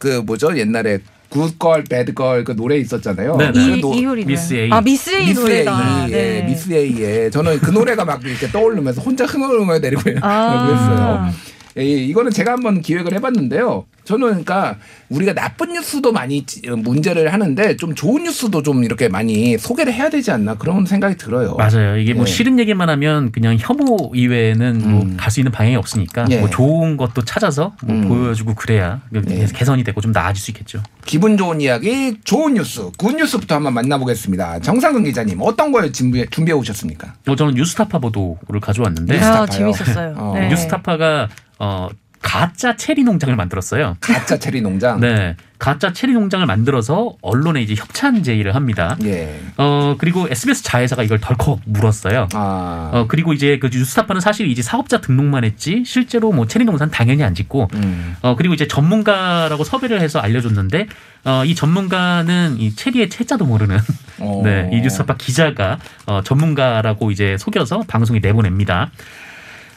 그 뭐죠 옛날에 good girl bad girl 그 노래 있었잖아요. 네, 네. 그 이, 노- 이효리 노래. 미스 A. 아 미스 A 미스 A, 노래다. 예, 네. 미스 A에 저는 그 노래가 막 이렇게 떠오르면서 혼자 흥얼흥얼거리고 아. 그랬어요. 예, 이거는 제가 한번 기획을 해봤는데요. 저는 그러니까 우리가 나쁜 뉴스도 많이 찌- 문제를 하는데 좀 좋은 뉴스도 좀 이렇게 많이 소개를 해야 되지 않나 그런 생각이 들어요. 맞아요. 이게 뭐 예. 싫은 얘기만 하면 그냥 혐오 이외에는 음. 뭐갈 수 있는 방향이 없으니까 예. 뭐 좋은 것도 찾아서 뭐 음. 보여주고 그래야 예. 개선이 되고 좀 나아질 수 있겠죠. 기분 좋은 이야기, 좋은 뉴스, good news부터 한번 만나보겠습니다. 정상근 기자님 어떤 걸 준비해, 준비해 오셨습니까? 어, 저는 뉴스타파 보도를 가져왔는데 뉴스타파요? 아 재밌었어요. 어. 네. 뉴스타파가 어 가짜 체리 농장을 만들었어요. 가짜 체리 농장. 네, 가짜 체리 농장을 만들어서 언론에 이제 협찬 제의를 합니다. 예. 어 그리고 SBS 자회사가 이걸 덜컥 물었어요. 아. 어 그리고 이제 그 뉴스타파는 사실 이제 사업자 등록만 했지 실제로 뭐 체리 농사는 당연히 안 짓고 음. 어 그리고 이제 전문가라고 섭외를 해서 알려줬는데 어이 전문가는 이 체리의 채자도 모르는 어. 네, 이 뉴스타파 기자가 어, 전문가라고 이제 속여서 방송에 내보냅니다.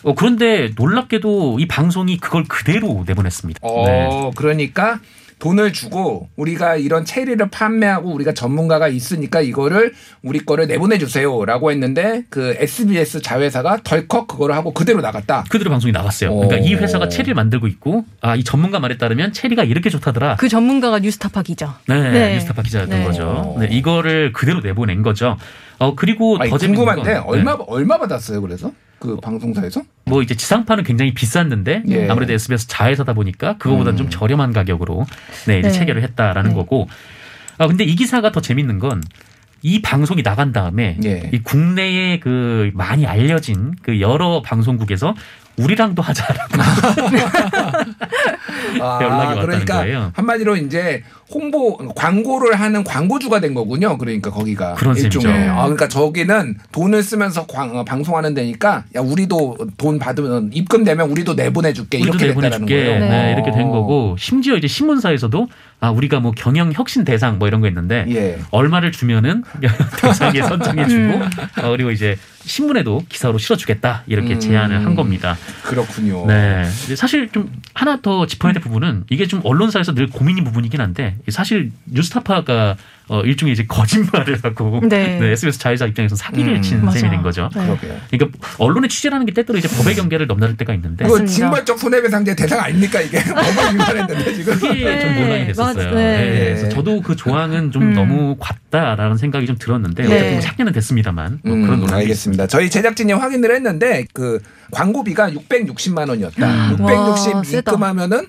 어, 그런데 놀랍게도 이 방송이 그걸 그대로 내보냈습니다. 어, 네. 그러니까 돈을 주고 우리가 이런 체리를 판매하고 우리가 전문가가 있으니까 이거를 우리 거를 내보내 주세요라고 했는데 그 SBS 자회사가 덜컥 그거를 하고 그대로 나갔다. 그대로 방송이 나갔어요. 그러니까 오. 이 회사가 체리를 만들고 있고 아, 이 전문가 말에 따르면 체리가 이렇게 좋다더라. 그 전문가가 뉴스타파 기자. 네, 네. 뉴스타파 기자였던 네. 거죠. 네, 이거를 그대로 내보낸 거죠. 어 그리고 아니, 더 재밌는 궁금한데 건, 얼마 네. 얼마 받았어요? 그래서 그 방송사에서? 뭐 이제 지상파는 굉장히 비쌌는데 예. 아무래도 SBS 자회사다 보니까 그거보다는 음. 좀 저렴한 가격으로 네, 이제 네. 체결을 했다라는 네. 거고. 아 근데 이 기사가 더 재밌는 건 이 방송이 나간 다음에 예. 이 국내에 그 많이 알려진 그 여러 방송국에서 우리랑도 하자라고 아, 연락이 왔다는 그러니까 거예요. 한마디로 이제 홍보 광고를 하는 광고주가 된 거군요. 그러니까 거기가 그런 셈이죠. 일종의. 아, 그러니까 저기는 돈을 쓰면서 광- 어, 방송하는 데니까 야 우리도 돈 받으면 입금되면 우리도 내보내줄게 우리도 이렇게 됐다는 내보내줄게 거예요. 네, 어. 이렇게 된 거고 심지어 이제 신문사에서도 아 우리가 뭐 경영 혁신 대상 뭐 이런 거 있는데 예. 얼마를 주면은 대상에 선정해주고 어, 그리고 이제 신문에도 기사로 실어주겠다 이렇게 음. 제안을 한 겁니다. 그렇군요. 네. 사실 좀 하나 더 짚어야 될 부분은 이게 좀 언론사에서 늘 고민인 부분이긴 한데 사실 뉴스타파가 어, 일종의 이제 거짓말을 하고 네. SBS 자회사 입장에서 사기를 음. 치는 맞아. 셈이 된 거죠. 네. 그러니까 언론의 취재라는 게 때때로 이제 법의 경계를 넘나들 때가 있는데 맞습니다. 징벌적 손해배상제 대상 아닙니까 이게 법을 위반했는데 지금. 그게 좀 네, 논란이 됐었어요. 맞- 네. 네, 그래서 저도 그 조항은 좀 음. 너무 같다라는 생각이 좀 들었는데 네. 어쨌든 뭐 작년은 됐습니다만 뭐 음, 그런 논란이 알겠습니다. 저희 제작진이 확인을 했는데 그 광고비가 660만 원이었다. 660 와, 세다. 입금하면은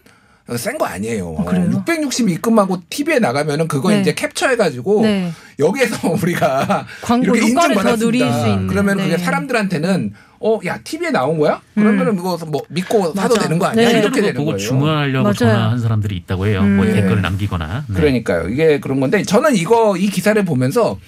센 거 아니에요. 아, 그래요? 660 입금하고 TV에 나가면은 그거 네. 이제 캡처해가지고 네. 여기에서 우리가 광고 이렇게 인증받았습니다. 누릴 수 있는. 그러면 그게 네. 사람들한테는 어, 야 TV에 나온 거야? 그러면은 이거 뭐 믿고 사도 맞아. 되는 거 아니야? 네. 이렇게 되는 보고 거예요. 주문하려고 맞아요. 전화한 사람들이 있다고 해요. 뭐 음. 댓글을 네. 남기거나. 네. 그러니까요. 이게 그런 건데 저는 이거 이 기사를 보면서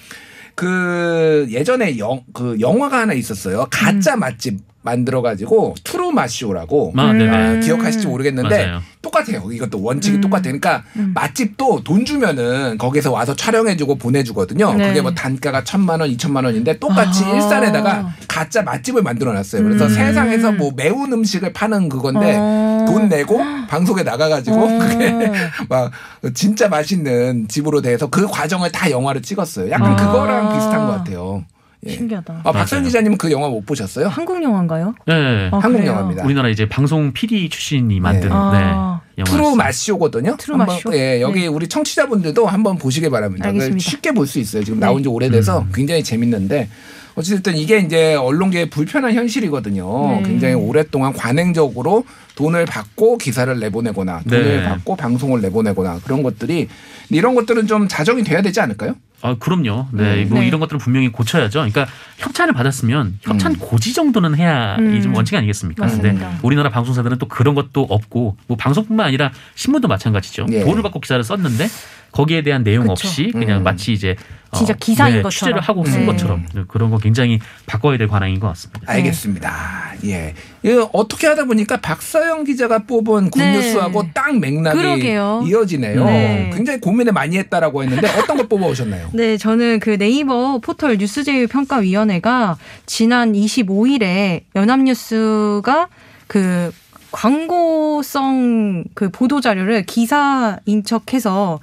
그 예전에 영, 그 영화가 하나 있었어요. 가짜 음. 맛집 만들어 가지고 투루 마쇼라고 아, 네네. 아, 기억하실지 모르겠는데 맞아요. 똑같아요. 이것도 원칙이 음. 똑같아. 그러니까 음. 맛집도 돈 주면은 거기서 와서 촬영해주고 보내주거든요. 네. 그게 뭐 단가가 천만 원, 이천만 원인데 똑같이 아. 일산에다가 가짜 맛집을 만들어놨어요. 그래서 음. 세상에서 뭐 매운 음식을 파는 그건데 어. 돈 내고 방송에 나가가지고 어. 그게 막 진짜 맛있는 집으로 돼서 그 과정을 다 영화로 찍었어요. 약간 아. 그거랑 비슷한 것 같아요. 예. 신기하다. 아, 박선. 기자님은 그 영화 못 보셨어요? 한국 영화인가요? 네. 어, 한국 그래요? 영화입니다. 우리나라 이제 방송 PD 출신이 만든 네. 네. 아. 영화였어요. 트루맛쇼거든요. 트루맛쇼? 예, 여기 네. 우리 청취자분들도 한번 보시길 바랍니다. 쉽게 볼 수 있어요. 지금 네. 나온 지 오래돼서 음. 굉장히 재밌는데 어쨌든 이게 이제 언론계의 불편한 현실이거든요. 네. 굉장히 오랫동안 관행적으로 돈을 받고 기사를 내보내거나 돈을 네. 받고 방송을 내보내거나 그런 것들이 이런 것들은 좀 자정이 돼야 되지 않을까요? 아, 그럼요. 네. 뭐 네. 이런 것들은 분명히 고쳐야죠. 그러니까 협찬을 받았으면 협찬 음. 고지 정도는 해야 음. 이좀 원칙 아니겠습니까? 근데 맞습니다. 우리나라 방송사들은 또 그런 것도 없고 뭐 방송뿐만 아니라 신문도 마찬가지죠. 예. 돈을 받고 기사를 썼는데 거기에 대한 내용 그쵸. 없이 그냥 음. 마치 이제 어, 진짜 기사인 것처럼. 취재를 하고 쓴 네. 것처럼 그런 거 굉장히 바꿔야 될 관행인 것 같습니다. 알겠습니다. 예. 어떻게 하다 보니까 박서영 기자가 뽑은 굿뉴스하고 네. 딱 맥락이 그러게요. 이어지네요. 네. 굉장히 고민을 많이 했다라고 했는데 어떤 걸 뽑아 오셨나요? 네, 저는 그 네이버 포털 뉴스제휴 평가위원회가 지난 25일에 연합뉴스가 그 광고성 그 보도 자료를 기사 인 척해서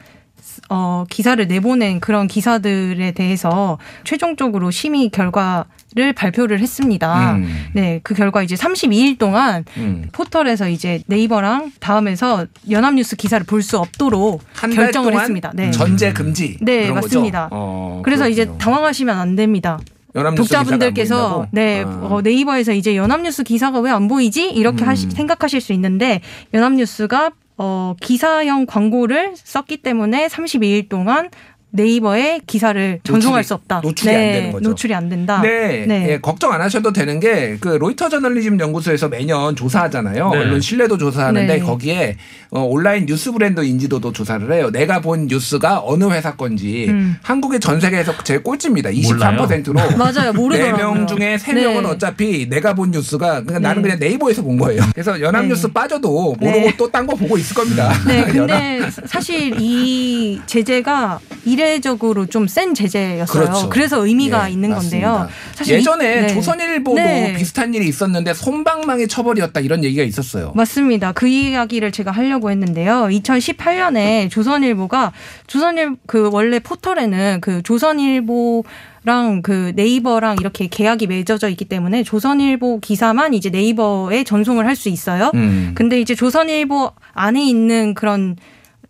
어 기사를 내보낸 그런 기사들에 대해서 최종적으로 심의 결과 를 발표를 했습니다. 음. 네, 그 결과 이제 32일 동안 음. 포털에서 이제 네이버랑 다음에서 연합뉴스 기사를 볼 수 없도록 한달 결정을 동안 했습니다. 네. 전제 금지. 네, 그런 맞습니다. 거죠? 어, 그래서 이제 그렇군요. 당황하시면 안 됩니다. 연합뉴스 기사가 안 독자분들께서? 네 아. 어, 네이버에서 이제 연합뉴스 기사가 왜 안 보이지 이렇게 음. 하시, 생각하실 수 있는데 연합뉴스가 어, 기사형 광고를 썼기 때문에 32일 동안 네이버에 기사를 전송할 노출이- 수 없다. 노출이 안 되는 거죠. 노출이 안 된다. 네, 네. 예, 걱정 안 하셔도 되는 게 그 로이터 저널리즘 연구소에서 매년 조사하잖아요. 네. 언론 신뢰도 조사하는데 네. 거기에 어, 온라인 뉴스 브랜드 인지도도 조사를 해요. 내가 본 뉴스가 어느 회사 건지 음. 한국이 전 세계에서 제일 꼴찌입니다. 23%로. 맞아요. 모르더라고요. 네명 중에 세 네. 명은 어차피 내가 본 뉴스가 그러니까 나는 네. 그냥 네이버에서 본 거예요. 그래서 연합뉴스 네. 빠져도 모르고 네. 또딴 거 보고 있을 겁니다. 네, 연합- 근데 사실 이 제재가 이 례적으로 좀 센 제재였어요. 그렇죠. 그래서 의미가 예, 있는 맞습니다. 건데요. 사실 예전에 이- 네. 조선일보도 네. 비슷한 일이 있었는데 손방망이 처벌이었다 이런 얘기가 있었어요. 맞습니다. 그 이야기를 제가 하려고 했는데요. 2018년에 조선일보가 조선일 그 원래 포털에는 그 조선일보 랑 그 네이버랑 이렇게 계약이 맺어져 있기 때문에 조선일보 기사만 이제 네이버에 전송을 할 수 있어요. 음. 근데 이제 조선일보 안에 있는 그런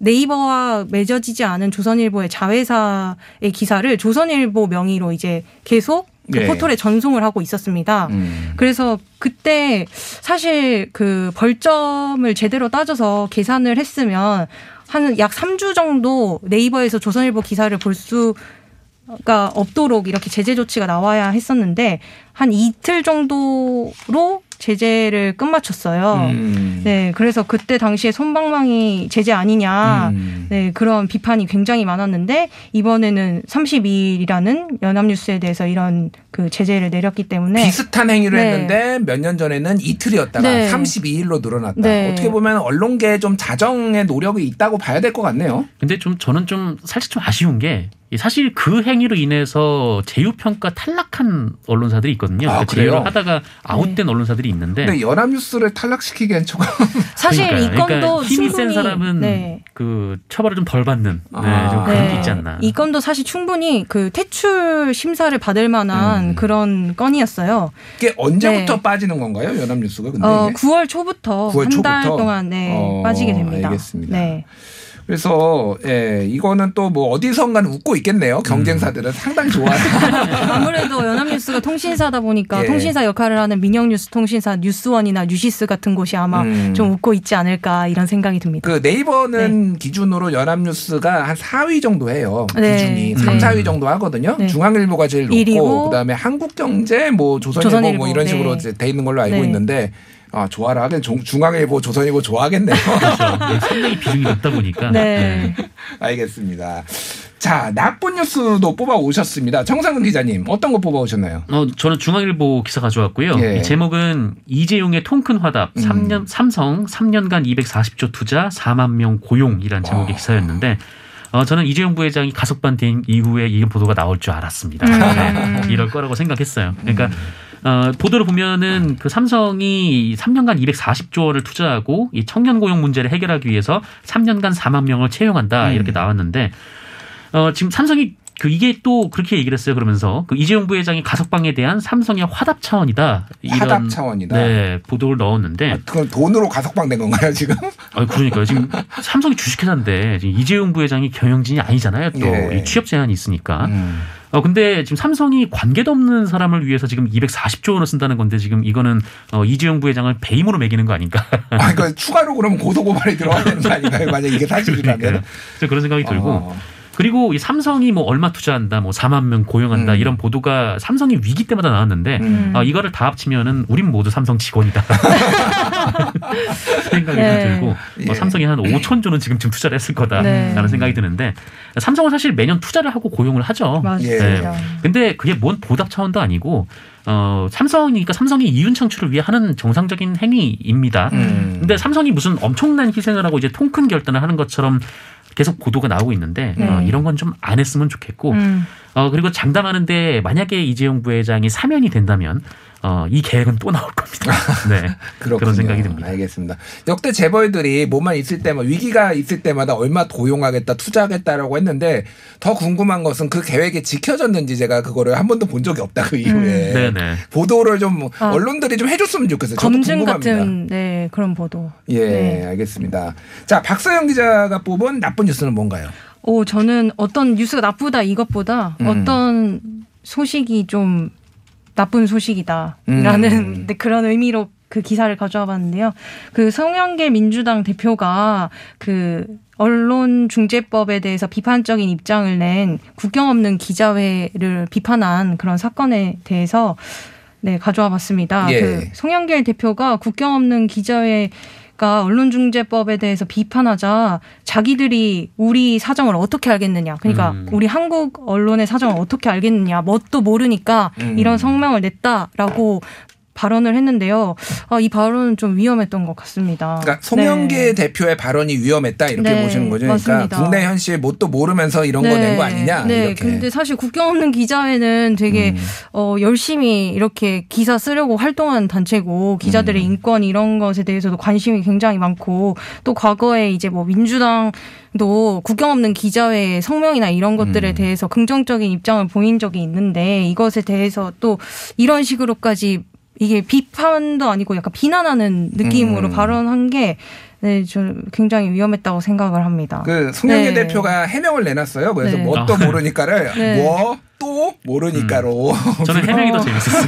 네이버와 맺어지지 않은 조선일보의 자회사의 기사를 조선일보 명의로 이제 계속 그 네. 포털에 전송을 하고 있었습니다. 음. 그래서 그때 사실 그 벌점을 제대로 따져서 계산을 했으면 한 약 3주 정도 네이버에서 조선일보 기사를 볼 수가 없도록 이렇게 제재 조치가 나와야 했었는데 한 이틀 정도로 제재를 끝마쳤어요. 음. 네, 그래서 그때 당시에 손방망이 제재 아니냐. 음. 네, 그런 비판이 굉장히 많았는데 이번에는 32일이라는 연합뉴스에 대해서 이런 그 제재를 내렸기 때문에 비슷한 행위를 네. 했는데 몇 년 전에는 이틀이었다가 네. 32일로 늘어났다. 네. 어떻게 보면 언론계에 좀 자정의 노력이 있다고 봐야 될 것 같네요. 근데 좀 저는 좀 살짝 좀 아쉬운 게이 사실 그 행위로 인해서 제휴평가 탈락한 언론사들이 있거든요. 아, 그러니까? 제휴를 하다가 아웃된 언론사들이 있는데 근데 연합뉴스를 탈락시키기엔 조금 사실 그러니까요. 이 건도 그러니까 힘이 센 충분히 사람은 네. 그 처벌을 좀 덜 받는 네, 아. 좀 그런 게 네. 있지 않나. 이 건도 사실 충분히 그 퇴출 심사를 받을 만한 음. 그런 건이었어요. 이게 언제부터 네. 빠지는 건가요? 연합뉴스가 근데 어, 이게? 9월 초부터 9월 한 달? 동안 네, 어, 빠지게 됩니다. 알겠습니다. 네. 그래서 예, 이거는 또 뭐 어디선가는 웃고 있겠네요. 경쟁사들은 상당히 좋아해요. 아무래도 연합뉴스가 통신사다 보니까 예. 통신사 역할을 하는 민영뉴스 통신사 뉴스원이나 뉴시스 같은 곳이 아마 음. 좀 웃고 있지 않을까 이런 생각이 듭니다. 그 네이버는 기준으로 연합뉴스가 한 4위 정도 해요. 네. 기준이 음. 3, 4위 정도 하거든요. 네. 중앙일보가 제일 높고 일위고. 그다음에 한국경제 뭐 조선일보, 조선일보, 뭐 이런 식으로 네. 돼 있는 걸로 알고 네. 있는데 아, 좋아라 하긴 중- 중앙일보, 조선일보 좋아하겠네요. 그렇죠. 네, 상당히 비중이 높다 보니까. 네. 알겠습니다. 자, 나쁜 뉴스도 뽑아 오셨습니다. 정상근 기자님, 어떤 거 뽑아 오셨나요? 어, 저는 중앙일보 기사 가져왔고요. 예. 이 제목은 이재용의 통큰 화답, 음. 3년, 삼성 3년간 240조 투자 4만 명 고용이란 제목의 와. 기사였는데 어, 저는 이재용 부회장이 가석방 된 이후에 이 보도가 나올 줄 알았습니다. 음. 네, 이럴 거라고 생각했어요. 그러니까 어, 보도를 보면은 그 삼성이 3년간 240조 원을 투자하고 이 청년 고용 문제를 해결하기 위해서 3년간 4만 명을 채용한다 음. 이렇게 나왔는데 어, 지금 삼성이 그 이게 또 그렇게 얘기를 했어요. 그러면서 그 이재용 부회장이 가석방에 대한 삼성의 화답 차원이다. 이런 화답 차원이다. 네 보도를 넣었는데 아, 그건 돈으로 가석방 된 건가요, 지금? 아 그러니까요. 지금 삼성이 주식회사인데 지금 이재용 부회장이 경영진이 아니잖아요. 또 예. 이 취업 제한이 있으니까. 음. 어 근데 지금 삼성이 관계도 없는 사람을 위해서 지금 240조 원을 쓴다는 건데 지금 이거는 어 이재용 부회장을 배임으로 매기는 거 아닌가? 아, 이거 추가로 그러면 고소 고발이 들어가야 되는 거 아닌가요? 만약 이게 사실이라면. 그러니까요. 저 그런 생각이 들고 어. 그리고 이 삼성이 뭐 얼마 투자한다, 뭐 4만 명 고용한다 음. 이런 보도가 삼성이 위기 때마다 나왔는데 음. 아, 이거를 다 합치면은 우린 모두 삼성 직원이다. 생각이 네. 들고 예. 뭐 삼성이 한 5천 조는 지금쯤 투자를 했을 거다라는 네. 생각이 드는데 삼성은 사실 매년 투자를 하고 고용을 하죠. 맞습니다. 근데 그게 뭔 보답 차원도 아니고 어 삼성이니까 삼성이 이윤 창출을 위해 하는 정상적인 행위입니다. 음. 근데 삼성이 무슨 엄청난 희생을 하고 이제 통큰 결단을 하는 것처럼 계속 보도가 나오고 있는데 어, 네. 이런 건 좀 안 했으면 좋겠고 음. 어 그리고 장담하는데 만약에 이재용 부회장이 사면이 된다면 어 이 계획은 또 나올 겁니다. 네. 그런 생각이 듭니다. 알겠습니다. 역대 재벌들이 뭐만 있을 때만 위기가 있을 때마다 얼마 고용하겠다, 투자하겠다라고 했는데 더 궁금한 것은 그 계획이 지켜졌는지 제가 그거를 한 번도 본 적이 없다 그 이후에 음. 네네. 보도를 좀 아. 언론들이 좀 해줬으면 좋겠어요. 검증 궁금합니다. 같은 네 그런 보도. 예, 네. 알겠습니다. 자, 박서영 기자가 뽑은 나쁜 뉴스는 뭔가요? 오 저는 어떤 뉴스가 나쁘다 이것보다 음. 어떤 소식이 좀 나쁜 소식이다라는 음. 네, 그런 의미로 그 기사를 가져와 봤는데요. 그 성영길 민주당 대표가 그 언론중재법에 대해서 비판적인 입장을 낸 국경 없는 기자회를 비판한 그런 사건에 대해서 네 가져와 봤습니다. 예. 그 송영길 대표가 국경 없는 기자회 가 언론중재법에 대해서 비판하자 자기들이 우리 사정을 어떻게 알겠느냐. 그러니까 음. 우리 한국 언론의 사정을 어떻게 알겠느냐. 뭣도 모르니까 음. 이런 성명을 냈다라고 발언을 했는데요. 아, 이 발언은 좀 위험했던 것 같습니다. 그러니까 송영계 네. 대표의 발언이 위험했다 이렇게 네, 보시는 거죠. 그러니까 맞습니다. 국내 현실 뭣도 모르면서 이런 거낸 거 아니냐 네, 이렇게. 근데 사실 국경 없는 기자회는 되게 음. 어, 열심히 이렇게 기사 쓰려고 활동한 단체고 기자들의 음. 인권 이런 것에 대해서도 관심이 굉장히 많고 또 과거에 이제 뭐 민주당 도 국경 없는 기자회 성명이나 이런 것들에 음. 대해서 긍정적인 입장을 보인 적이 있는데 이것에 대해서 또 이런 식으로까지 이게 비판도 아니고 약간 비난하는 느낌으로 음. 발언한 게 네, 저 굉장히 위험했다고 생각을 합니다. 그 송영계 네. 대표가 해명을 내놨어요. 그래서 네. 뭣도 아. 모르니까를 네. 뭐 또 모르니까로. 저는 해명이 더 재밌었어요.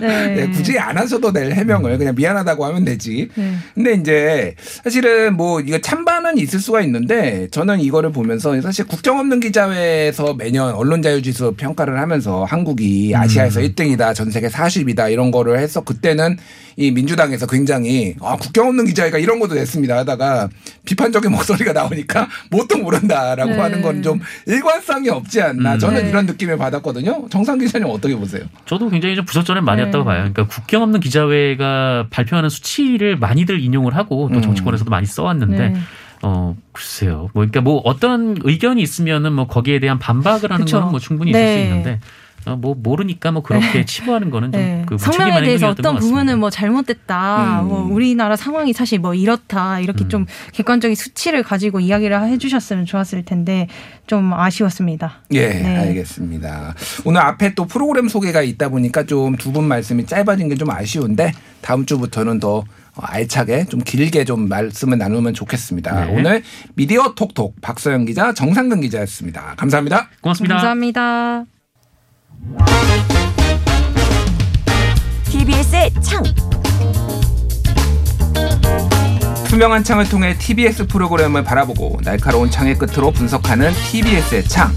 네. 네, 굳이 안 하셔도 될 해명을 그냥 미안하다고 하면 되지. 네. 근데 이제 사실은 뭐 이거 찬반은 있을 수가 있는데 저는 이거를 보면서 사실 국정 없는 기자회에서 매년 언론 자유 지수 평가를 하면서 한국이 아시아에서 1등이다, 전 세계 40이다 이런 거를 해서 그때는 이 민주당에서 굉장히 아, 국경 없는 기자회가 이런 것도 냈습니다 하다가 비판적인 목소리가 나오니까 뭣도 모른다라고 네. 하는 건 좀 일관성이 없지 않나 음. 저는 네. 이런 느낌을 받았거든요. 정상 기자님 어떻게 보세요? 저도 굉장히 좀 부적절한 말이었다고 네. 봐요. 그러니까 국경 없는 기자회가 발표하는 수치를 많이들 인용을 하고 또 음. 정치권에서도 많이 써왔는데 네. 어 글쎄요. 뭐 그러니까 뭐 어떤 의견이 있으면은 뭐 거기에 대한 반박을 하는 그쵸. 거는 뭐 충분히 있을 네. 수 있는데 어, 뭐 모르니까 뭐 그렇게 치부하는 거는 네. 좀그 성명에 대해서 어떤 부분은 뭐 잘못됐다. 음. 뭐 우리나라 상황이 사실 뭐 이렇다. 이렇게 음. 좀 객관적인 수치를 가지고 이야기를 해주셨으면 좋았을 텐데 좀 아쉬웠습니다. 예, 네. 알겠습니다. 오늘 앞에 또 프로그램 소개가 있다 보니까 좀 두 분 말씀이 짧아진 게 좀 아쉬운데 다음 주부터는 더 알차게 좀 길게 좀 말씀을 나누면 좋겠습니다. 네. 오늘 미디어 톡톡 박서영 기자, 정상근 기자였습니다. 감사합니다. 고맙습니다. 감사합니다. TBS의 창. 투명한 창을 통해 TBS 프로그램을 바라보고 날카로운 창의 끝으로 분석하는 TBS의 창.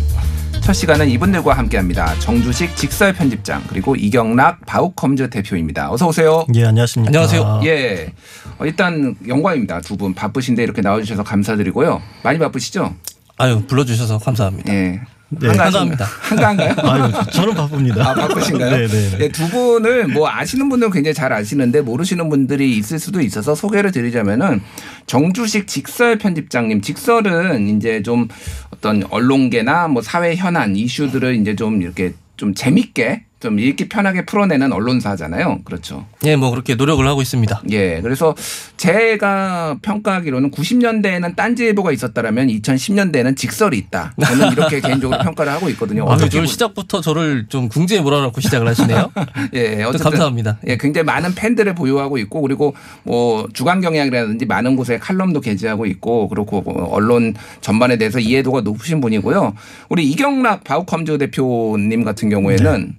첫 시간은 이분들과 함께합니다. 정주식 직설 편집장 그리고 이경락 바우컴즈 대표입니다. 어서 오세요. 예, 안녕하십니까. 안녕하세요. 예. 어, 일단 영광입니다. 두 분 바쁘신데 이렇게 나와주셔서 감사드리고요. 많이 바쁘시죠? 아유 불러주셔서 감사합니다. 예. 네. 한가합니다. 한가한가요? 아유, 저는 바쁩니다. 아, 바쁘신가요? 네, 네. 네. 예, 두 분을 뭐 아시는 분들은 굉장히 잘 아시는데 모르시는 분들이 있을 수도 있어서 소개를 드리자면은 정주식 직설 편집장님 직설은 이제 좀 어떤 언론계나 뭐 사회 현안 이슈들을 이제 좀 이렇게 좀 재밌게 좀 읽기 편하게 풀어내는 언론사잖아요. 그렇죠. 예, 뭐 그렇게 노력을 하고 있습니다. 예. 그래서 제가 평가하기로는 90년대에는 딴지일보가 있었다라면 2010년대에는 직설이 있다. 저는 이렇게 개인적으로 평가를 하고 있거든요. 아, 저를 보- 시작부터 저를 좀 궁지에 몰아넣고 시작을 하시네요. 예, 또 어쨌든 감사합니다. 예, 굉장히 많은 팬들을 보유하고 있고 그리고 뭐 주간 경향이라든지 많은 곳에 칼럼도 게재하고 있고 그렇고 뭐 언론 전반에 대해서 이해도가 높으신 분이고요. 우리 이경락 바우컴즈 대표님 같은 경우에는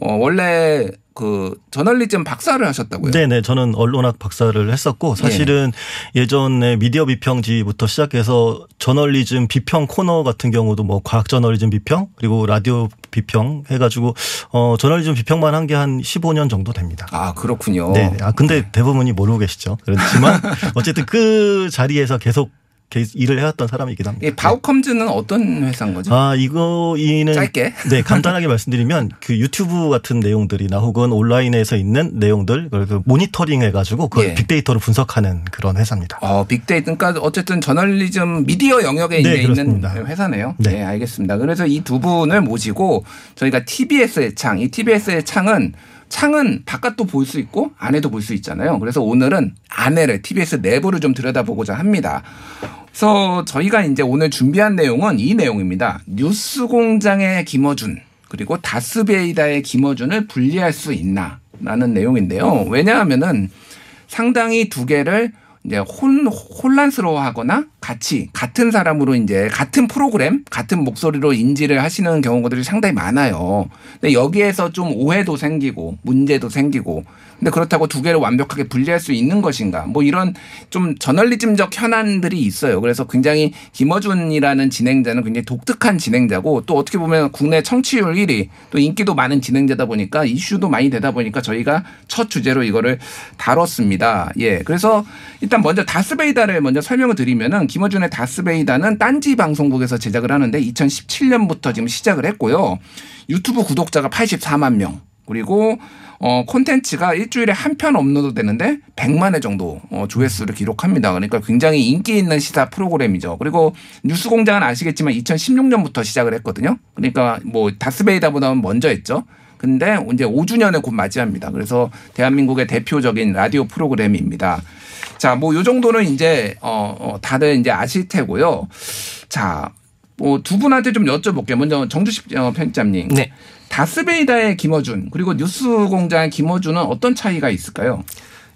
어 원래 그 저널리즘 박사를 하셨다고요. 네네. 저는 언론학 박사를 했었고 사실은 예전에 미디어 비평지부터 시작해서 저널리즘 비평 코너 같은 경우도 뭐 과학 저널리즘 비평 그리고 라디오 비평 해가지고 어 저널리즘 비평만 한 게한 15년 정도 됩니다. 아 그렇군요. 네. 아 근데 대부분이 모르고 계시죠. 그렇지만 어쨌든 그 자리에서 계속 게- 일을 해왔던 사람이기도 합니다. 이 바우컴즈는 어떤 회사인 거죠? 아, 이거, 이는. 짧게. 네, 간단하게 말씀드리면 그 유튜브 같은 내용들이나 혹은 온라인에서 있는 내용들, 그걸 그 모니터링 해가지고 그걸 예. 빅데이터로 분석하는 그런 회사입니다. 어, 빅데이터, 그러니까 어쨌든 저널리즘 미디어 영역에 네, 있는. 회사네요. 네. 네. 알겠습니다. 그래서 이 두 분을 모시고 저희가 TBS의 창, 이 TBS의 창은 창은 바깥도 볼 수 있고 안에도 볼 수 있잖아요. 그래서 오늘은 안에를 TBS 내부를 좀 들여다보고자 합니다. 그래서 저희가 이제 오늘 준비한 내용은 이 내용입니다. 뉴스 공장의 김어준 그리고 다스베이다의 김어준을 분리할 수 있나 라는 내용인데요. 왜냐하면은 상당히 두 개를 이제 혼, 혼란스러워하거나 같이 같은 사람으로 이제 같은 프로그램, 같은 목소리로 인지를 하시는 경우들이 상당히 많아요. 근데 여기에서 좀 오해도 생기고 문제도 생기고 근데 그렇다고 두 개를 완벽하게 분리할 수 있는 것인가? 뭐 이런 좀 저널리즘적 현안들이 있어요. 그래서 굉장히 김어준이라는 진행자는 굉장히 독특한 진행자고 또 어떻게 보면 국내 청취율 1위 또 인기도 많은 진행자다 보니까 이슈도 많이 되다 보니까 저희가 첫 주제로 이거를 다뤘습니다. 예. 그래서 일단 먼저 다스베이다를 먼저 설명을 드리면은 김어준의 다스베이다는 딴지 방송국에서 제작을 하는데 2017년부터 지금 시작을 했고요. 유튜브 구독자가 84만 명. 그리고 어 콘텐츠가 일주일에 한 편 업로드 되는데 100만 회 정도 어, 조회수를 기록합니다. 그러니까 굉장히 인기 있는 시사 프로그램이죠. 그리고 뉴스 공장은 아시겠지만 2016년부터 시작을 했거든요. 그러니까 뭐 다스베이다보다는 먼저 했죠. 근데 이제 5주년을 곧 맞이합니다. 그래서 대한민국의 대표적인 라디오 프로그램입니다. 자, 뭐 요 정도는 이제 어, 어 다들 이제 아실 테고요. 자, 뭐 두 분한테 좀 여쭤볼게요. 먼저 정주식 어, 편집장님. 네. 다스뵈이다의 김어준 그리고 뉴스공장의 김어준은 어떤 차이가 있을까요?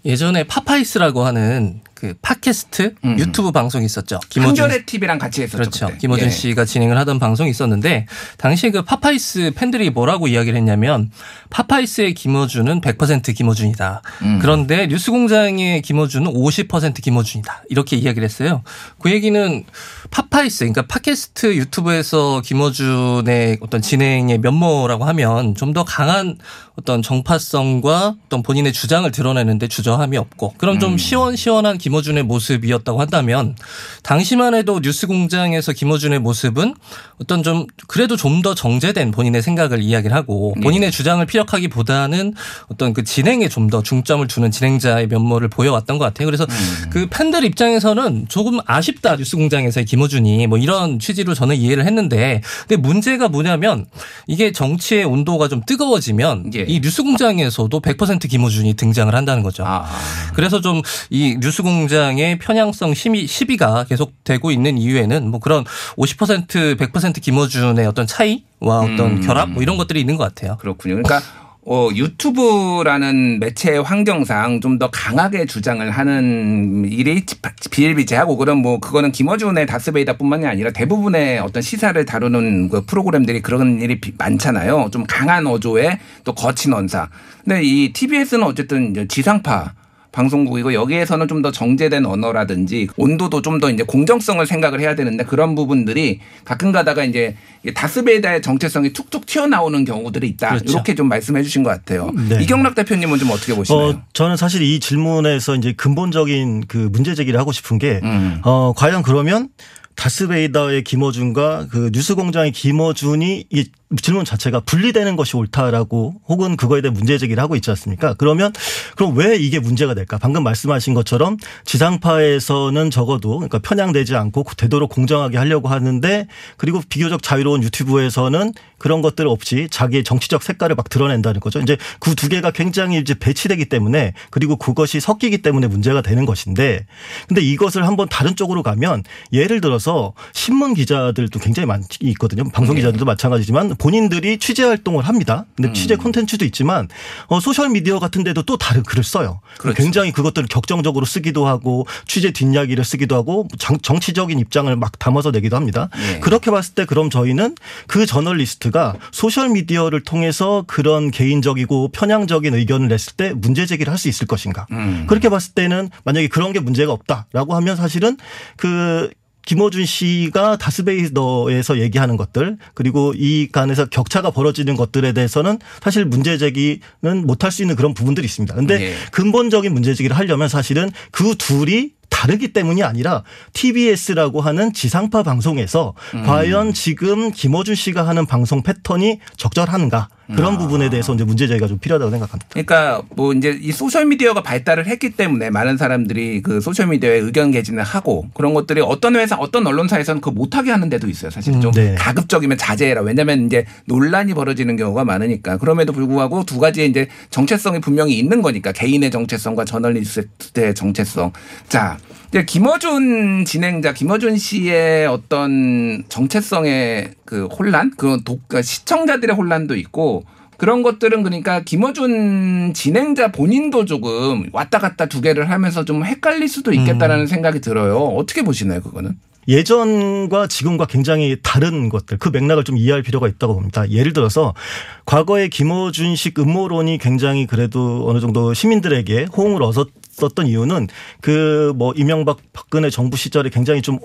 예전에 파파이스라고 하는 그 팟캐스트 음. 유튜브 방송이 있었죠. 한겨레 TV랑 같이 했었죠. 그렇죠. 그때. 김어준 예. 씨가 진행을 하던 방송이 있었는데 당시에 그 파파이스 팬들이 뭐라고 이야기를 했냐면 파파이스의 김어준은 100% 김어준이다. 음. 그런데 뉴스공장의 김어준은 50% 김어준이다. 이렇게 이야기를 했어요. 그 얘기는 파파이스 그러니까 팟캐스트 유튜브에서 김어준의 어떤 진행의 면모라고 하면 좀 더 강한 어떤 정파성과 어떤 본인의 주장을 드러내는데 주저함이 없고 그럼 좀 음. 시원시원한 김 어준의 모습이었다고 한다면 당시만 해도 뉴스공장에서 김어준의 모습은 어떤 좀 그래도 좀 더 정제된 본인의 생각을 이야기를 하고 본인의 주장을 피력하기보다는 어떤 그 진행에 좀 더 중점을 두는 진행자의 면모를 보여왔던 것 같아요. 그래서 그 팬들 입장에서는 조금 아쉽다 뉴스공장에서의 김어준이 뭐 이런 취지로 저는 이해를 했는데 근데 문제가 뭐냐면 이게 정치의 온도가 좀 뜨거워지면 예. 이 뉴스공장에서도 100% 김어준이 등장을 한다는 거죠. 아. 그래서 좀 이 뉴스공장 의 편향성 심의 시비가 계속되고 있는 이유에는 뭐 그런 50% 100% 김어준의 어떤 차이와 어떤 음. 결합 뭐 이런 것들이 있는 것 같아요. 그렇군요. 그러니까 어, 유튜브라는 매체의 환경상 좀 더 강하게 주장을 하는 일이 비일비재하고 그런 뭐 그거는 김어준의 다스베이다뿐만이 아니라 대부분의 어떤 시사를 다루는 그 프로그램들이 그런 일이 비- 많잖아요. 좀 강한 어조에 또 거친 언사. 근데 이 TBS는 어쨌든 지상파 방송국이고 여기에서는 좀 더 정제된 언어라든지 온도도 좀 더 이제 공정성을 생각을 해야 되는데 그런 부분들이 가끔 가다가 이제 이 다스베이다의 정체성이 툭툭 튀어나오는 경우들이 있다. 그렇죠. 이렇게 좀 말씀해 주신 것 같아요. 네. 이경락 대표님은 좀 어떻게 보시나요? 어, 저는 사실 이 질문에서 이제 근본적인 그 문제 제기를 하고 싶은 게, 음. 어, 과연 그러면 다스베이더의 김어준과 그 뉴스공장의 김어준이 이 질문 자체가 분리되는 것이 옳다라고 혹은 그거에 대한 문제 제기를 하고 있지 않습니까? 그러면 그럼 왜 이게 문제가 될까? 방금 말씀하신 것처럼 지상파에서는 적어도 그러니까 편향되지 않고 되도록 공정하게 하려고 하는데 그리고 비교적 자유로운 유튜브에서는 그런 것들 없이 자기의 정치적 색깔을 막 드러낸다는 거죠. 이제 그 두 개가 굉장히 이제 배치되기 때문에 그리고 그것이 섞이기 때문에 문제가 되는 것인데 근데 이것을 한번 다른 쪽으로 가면 예를 들어서 신문 기자들도 굉장히 많이 있거든요. 방송 네. 기자들도 마찬가지지만 본인들이 취재 활동을 합니다. 근데 취재 음. 콘텐츠도 있지만 어, 소셜 미디어 같은 데도 또 다른 글을 써요. 그렇죠. 굉장히 그것들을 격정적으로 쓰기도 하고 취재 뒷이야기를 쓰기도 하고 정, 정치적인 입장을 막 담아서 내기도 합니다. 예. 그렇게 봤을 때 그럼 저희는 그 저널리스트가 소셜 미디어를 통해서 그런 개인적이고 편향적인 의견을 냈을 때 문제 제기를 할 수 있을 것인가? 음. 그렇게 봤을 때는 만약에 그런 게 문제가 없다라고 하면 사실은 그 김어준 씨가 다스뵈이다에서 얘기하는 것들 그리고 이 간에서 격차가 벌어지는 것들에 대해서는 사실 문제 제기는 못할 수 있는 그런 부분들이 있습니다. 근데 예. 근본적인 문제 제기를 하려면 사실은 그 둘이 다르기 때문이 아니라 TBS라고 하는 지상파 방송에서 음. 과연 지금 김어준 씨가 하는 방송 패턴이 적절한가 그런 아. 부분에 대해서 이제 문제 제기가 좀 필요하다고 생각합니다. 그러니까 뭐 이제 이 소셜 미디어가 발달을 했기 때문에 많은 사람들이 그 소셜 미디어에 의견 개진을 하고 그런 것들이 어떤 회사 어떤 언론사에서는 그 못하게 하는 데도 있어요. 사실 음, 좀 네. 가급적이면 자제해라. 왜냐하면 이제 논란이 벌어지는 경우가 많으니까 그럼에도 불구하고 두 가지의 이제 정체성이 분명히 있는 거니까 개인의 정체성과 저널리스트의 정체성. 자. 이제 김어준 진행자 김어준 씨의 어떤 정체성의 그 혼란, 그 독, 그러니까 시청자들의 혼란도 있고 그런 것들은 그러니까 김어준 진행자 본인도 조금 왔다 갔다 두 개를 하면서 좀 헷갈릴 수도 있겠다라는 생각이 들어요. 어떻게 보시나요, 그거는? 예전과 지금과 굉장히 다른 것들 그 맥락을 좀 이해할 필요가 있다고 봅니다. 예를 들어서 과거에 김어준식 음모론이 굉장히 그래도 어느 정도 시민들에게 호응을 얻었던 이유는 그 뭐 이명박 박근혜 정부 시절에 굉장히 좀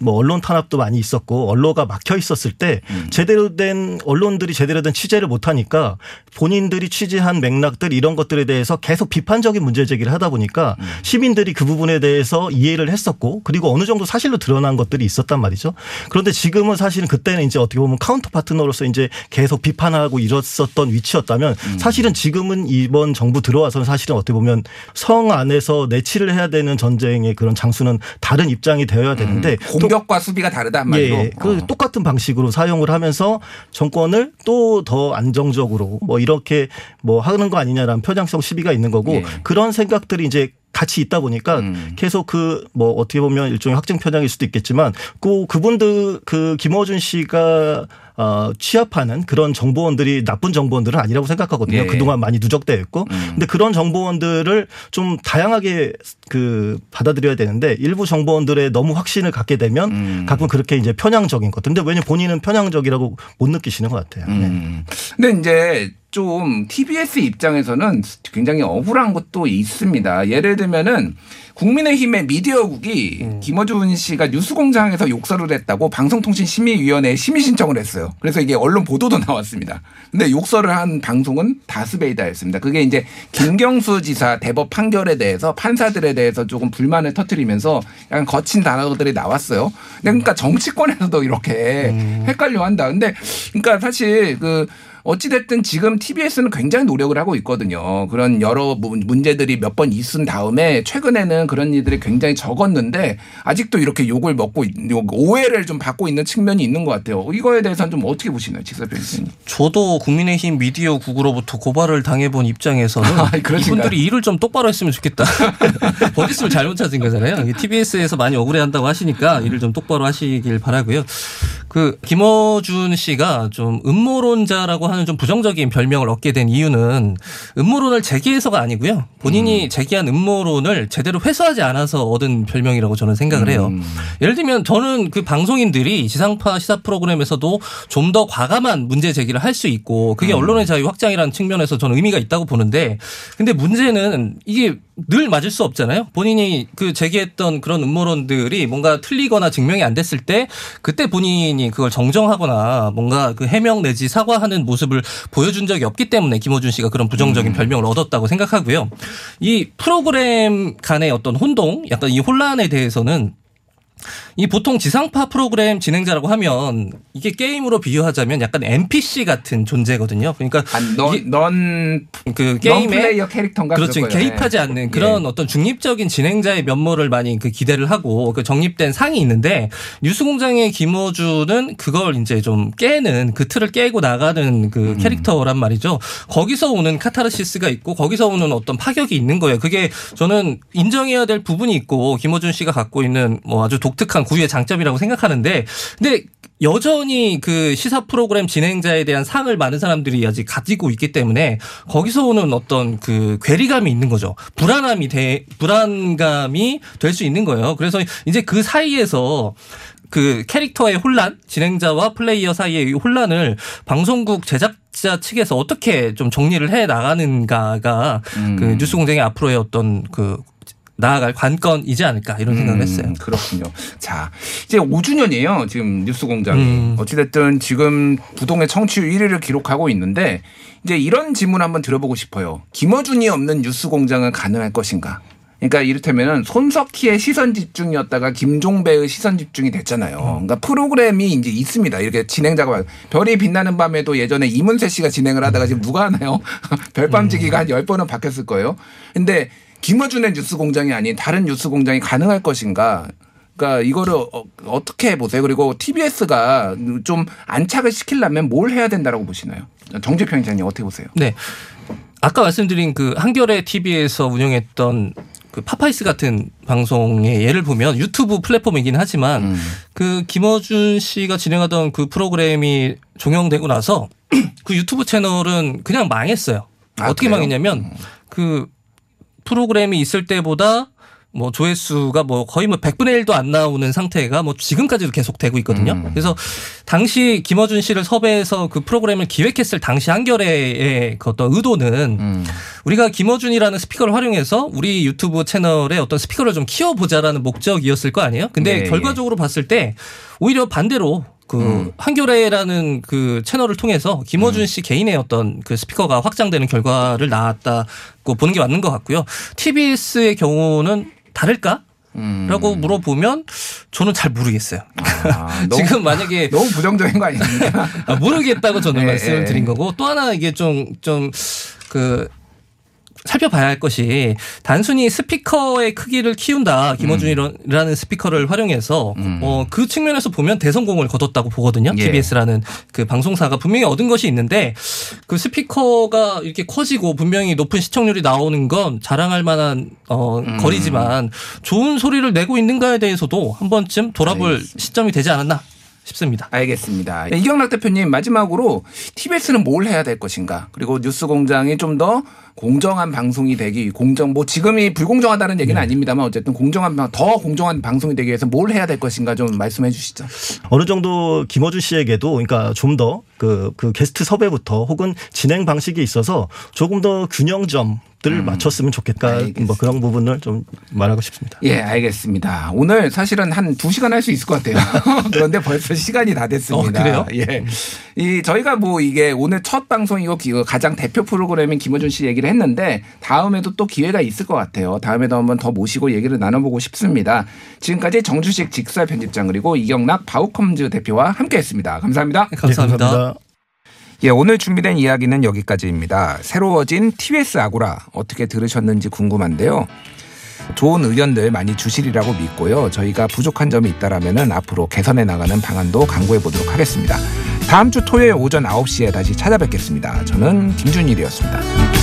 뭐 언론 탄압도 많이 있었고 언로가 막혀 있었을 때 제대로 된 언론들이 제대로 된 취재를 못 하니까 본인들이 취재한 맥락들 이런 것들에 대해서 계속 비판적인 문제 제기를 하다 보니까 시민들이 그 부분에 대해서 이해를 했었고 그리고 어느 정도 사실로 드러난 것들이 있었단 말이죠. 그런데 지금은 사실은 그때는 이제 어떻게 보면 counter partner로서 이제 계속 비판하고 이뤘었던 위치였다면 사실은 지금은 이번 정부 들어와서는 사실은 어떻게 보면 성 안에서 내치를 해야 되는 전쟁의 그런 장수는 다른 입장이 되어야 되는데 또 공격과 수비가 다르다 한마디로. 예, 그 어. 똑같은 방식으로 사용을 하면서 정권을 또 더 안정적으로 뭐 이렇게 뭐 하는 거 아니냐라는 편향성 시비가 있는 거고 예. 그런 생각들이 이제 같이 있다 보니까 음. 계속 그 뭐 어떻게 보면 일종의 확증 편향일 수도 있겠지만 그 그분들 그 김어준 씨가 어 취합하는 그런 정보원들이 나쁜 정보원들은 아니라고 생각하거든요. 예. 그동안 많이 누적되어 있고. 음. 근데 그런 정보원들을 좀 다양하게 그 받아들여야 되는데 일부 정보원들의 너무 확신을 갖게 되면 음. 가끔 그렇게 이제 편향적인 것. 근데 왜냐 본인은 편향적이라고 못 느끼시는 것 같아요. 네. 음. 근데 이제 좀 TBS 입장에서는 굉장히 억울한 것도 있습니다. 예를 들면은 국민의힘의 미디어국이 음. 김어준 씨가 뉴스공장에서 욕설을 했다고 방송통신심의위원회에 심의 신청을 했어요. 그래서 이게 언론 보도도 나왔습니다. 근데 욕설을 한 방송은 다스베이다였습니다. 그게 이제 김경수 지사 대법 판결에 대해서 판사들에 대해서 조금 불만을 터뜨리면서 약간 거친 단어들이 나왔어요. 그러니까 정치권에서도 이렇게 헷갈려 한다. 근데 그러니까 사실 그 어찌됐든 지금 TBS는 굉장히 노력을 하고 있거든요. 그런 여러 문- 문제들이 몇 번 있은 다음에 최근에는 그런 일들이 굉장히 적었는데 아직도 이렇게 욕을 먹고 오해를 좀 받고 있는 측면이 있는 것 같아요. 이거에 대해서는 좀 어떻게 보시나요, 직사변 교수님? 저도 국민의힘 미디어국으로부터 고발을 당해본 입장에서는 아? 이분들이 일을 좀 똑바로 했으면 좋겠다. 버짓을 잘못 찾은 거잖아요. TBS에서 많이 억울해한다고 하시니까 일을 좀 똑바로 하시길 바라고요. 그 김어준 씨가 좀 음모론자라고 하는 좀 부정적인 별명을 얻게 된 이유는 음모론을 제기해서가 아니고요. 본인이 제기한 음모론을 제대로 회수하지 않아서 얻은 별명이라고 저는 생각을 해요. 음. 예를 들면 저는 그 방송인들이 지상파 시사 프로그램에서도 좀 더 과감한 문제 제기를 할 수 있고 그게 언론의 자유 확장이라는 측면에서 저는 의미가 있다고 보는데 근데 문제는 이게 늘 맞을 수 없잖아요. 본인이 그 제기했던 그런 음모론들이 뭔가 틀리거나 증명이 안 됐을 때 그때 본인이 그걸 정정하거나 뭔가 그 해명 내지 사과하는 모습을 보여준 적이 없기 때문에 김호준 씨가 그런 부정적인 별명을 얻었다고 생각하고요. 이 프로그램 간의 어떤 혼동, 약간 이 혼란에 대해서는 이 보통 지상파 프로그램 진행자라고 하면 이게 게임으로 비유하자면 약간 NPC 같은 존재거든요. 그러니까 아, 넌, 이게 넌, 그넌 게임에 플레이어 캐릭터인가? 그렇죠. 개입하지 예. 않는 그런 어떤 중립적인 진행자의 면모를 많이 그 기대를 하고 그 정립된 상이 있는데 뉴스공장의 김호준은 그걸 이제 좀 깨는 그 틀을 깨고 나가는 그 캐릭터란 말이죠. 거기서 오는 카타르시스가 있고 거기서 오는 어떤 파격이 있는 거예요. 그게 저는 인정해야 될 부분이 있고 김호준 씨가 갖고 있는 뭐 아주 독 특한 구유의 장점이라고 생각하는데 근데 여전히 그 시사 프로그램 진행자에 대한 상을 많은 사람들이 아직 가지고 있기 때문에 거기서 오는 어떤 그 괴리감이 있는 거죠. 불안함이 돼, 불안감이 될 수 있는 거예요. 그래서 이제 그 사이에서 그 캐릭터의 혼란, 진행자와 플레이어 사이의 이 혼란을 방송국 제작자 측에서 어떻게 좀 정리를 해 나가는가가 음. 그 뉴스 공장의 앞으로의 어떤 그 나아갈 관건이지 않을까 이런 생각을 했어요. 음, 그렇군요. 자, 이제 5주년이에요. 지금 뉴스 공장이. 음. 어찌됐든 지금 부동의 청취율 1위를 기록하고 있는데 이제 이런 질문 한번 들어보고 싶어요. 김어준이 없는 뉴스 공장은 가능할 것인가? 그러니까 이를테면은 손석희의 시선 집중이었다가 김종배의 시선 집중이 됐잖아요. 그러니까 프로그램이 이제 있습니다. 이렇게 진행자가 별이 빛나는 밤에도 예전에 이문세 씨가 진행을 하다가 지금 누가 하나요? 별밤지기가 한 10번은 바뀌었을 거예요. 근데 김어준의 뉴스 공장이 아닌 다른 뉴스 공장이 가능할 것인가? 그러니까 이거를 어, 어떻게 보세요? 그리고 TBS가 좀 안착을 시키려면 뭘 해야 된다라고 보시나요? 정재평 이사님 어떻게 보세요? 네. 아까 말씀드린 그 한겨레 TV에서 운영했던 그 파파이스 같은 방송의 예를 보면 유튜브 플랫폼이긴 하지만 음. 그 김어준 씨가 진행하던 그 프로그램이 종영되고 나서 그 유튜브 채널은 그냥 망했어요. 아, 어떻게 그래요? 망했냐면 그 프로그램이 있을 때보다 뭐 조회수가 뭐 거의 뭐 100분의 1도 안 나오는 상태가 뭐 지금까지도 계속 되고 있거든요. 음. 그래서 당시 김어준 씨를 섭외해서 그 프로그램을 기획했을 당시 한겨레의 그 어떤 의도는 음. 우리가 김어준이라는 스피커를 활용해서 우리 유튜브 채널에 어떤 스피커를 좀 키워보자라는 목적이었을 거 아니에요? 근데 네. 결과적으로 봤을 때 오히려 반대로 그 음. 한겨레라는 그 채널을 통해서 김어준 씨 개인의 어떤 그 스피커가 확장되는 결과를 낳았다고 보는 게 맞는 것 같고요. TBS의 경우는 다를까? 음. 라고 물어보면 저는 잘 모르겠어요. 아, 너무- 지금 만약에 너무 부정적인 거 아닙니까? 아, 모르겠다고 저는 예, 말씀을 예. 드린 거고 또 하나 이게 좀 좀 그 살펴봐야 할 것이 단순히 스피커의 크기를 키운다 김어준이라는 스피커를 활용해서 음. 어, 그 측면에서 보면 대성공을 거뒀다고 보거든요 예. TBS라는 그 방송사가 분명히 얻은 것이 있는데 그 스피커가 이렇게 커지고 분명히 높은 시청률이 나오는 건 자랑할 만한 어, 음. 거리지만 좋은 소리를 내고 있는가에 대해서도 한 번쯤 돌아볼 알겠습니다. 시점이 되지 않았나 싶습니다. 알겠습니다. 네, 이경락 대표님 마지막으로 TBS는 뭘 해야 될 것인가? 그리고 뉴스공장이 좀 더 공정한 방송이 되기 공정 뭐 지금이 불공정하다는 얘기는 아닙니다만 어쨌든 공정한 방- 더 공정한 방송이 되기 위해서 뭘 해야 될 것인가 좀 말씀해 주시죠. 어느 정도 김어준 씨에게도 그러니까 좀더그 그 게스트 섭외부터 혹은 진행 방식에 있어서 조금 더 균형점 들을 맞췄으면 좋겠다. 음. 알겠습니다. 뭐 그런 부분을 좀 말하고 싶습니다. 예, 알겠습니다. 오늘 사실은 한 두시간 할 수 있을 것 같아요. 그런데 벌써 시간이 다 됐습니다. 어, 그래요? 예. 이 저희가 뭐 이게 오늘 첫 방송이고 기- 가장 대표 프로그램인 김호준 씨 얘기를 했는데 다음에도 또 기회가 있을 것 같아요. 다음에도 한번 더 모시고 얘기를 나눠보고 싶습니다. 지금까지 정주식 직설 편집장 그리고 이경락 바우컴즈 대표와 함께했습니다. 감사합니다. 네, 감사합니다. 예, 오늘 준비된 이야기는 여기까지입니다. 새로워진 TBS 아고라 어떻게 들으셨는지 궁금한데요. 좋은 의견들 많이 주시리라고 믿고요. 저희가 부족한 점이 있다라면은 앞으로 개선해 나가는 방안도 강구해 보도록 하겠습니다. 다음 주 토요일 오전 9시에 다시 찾아뵙겠습니다. 저는 김준일이었습니다.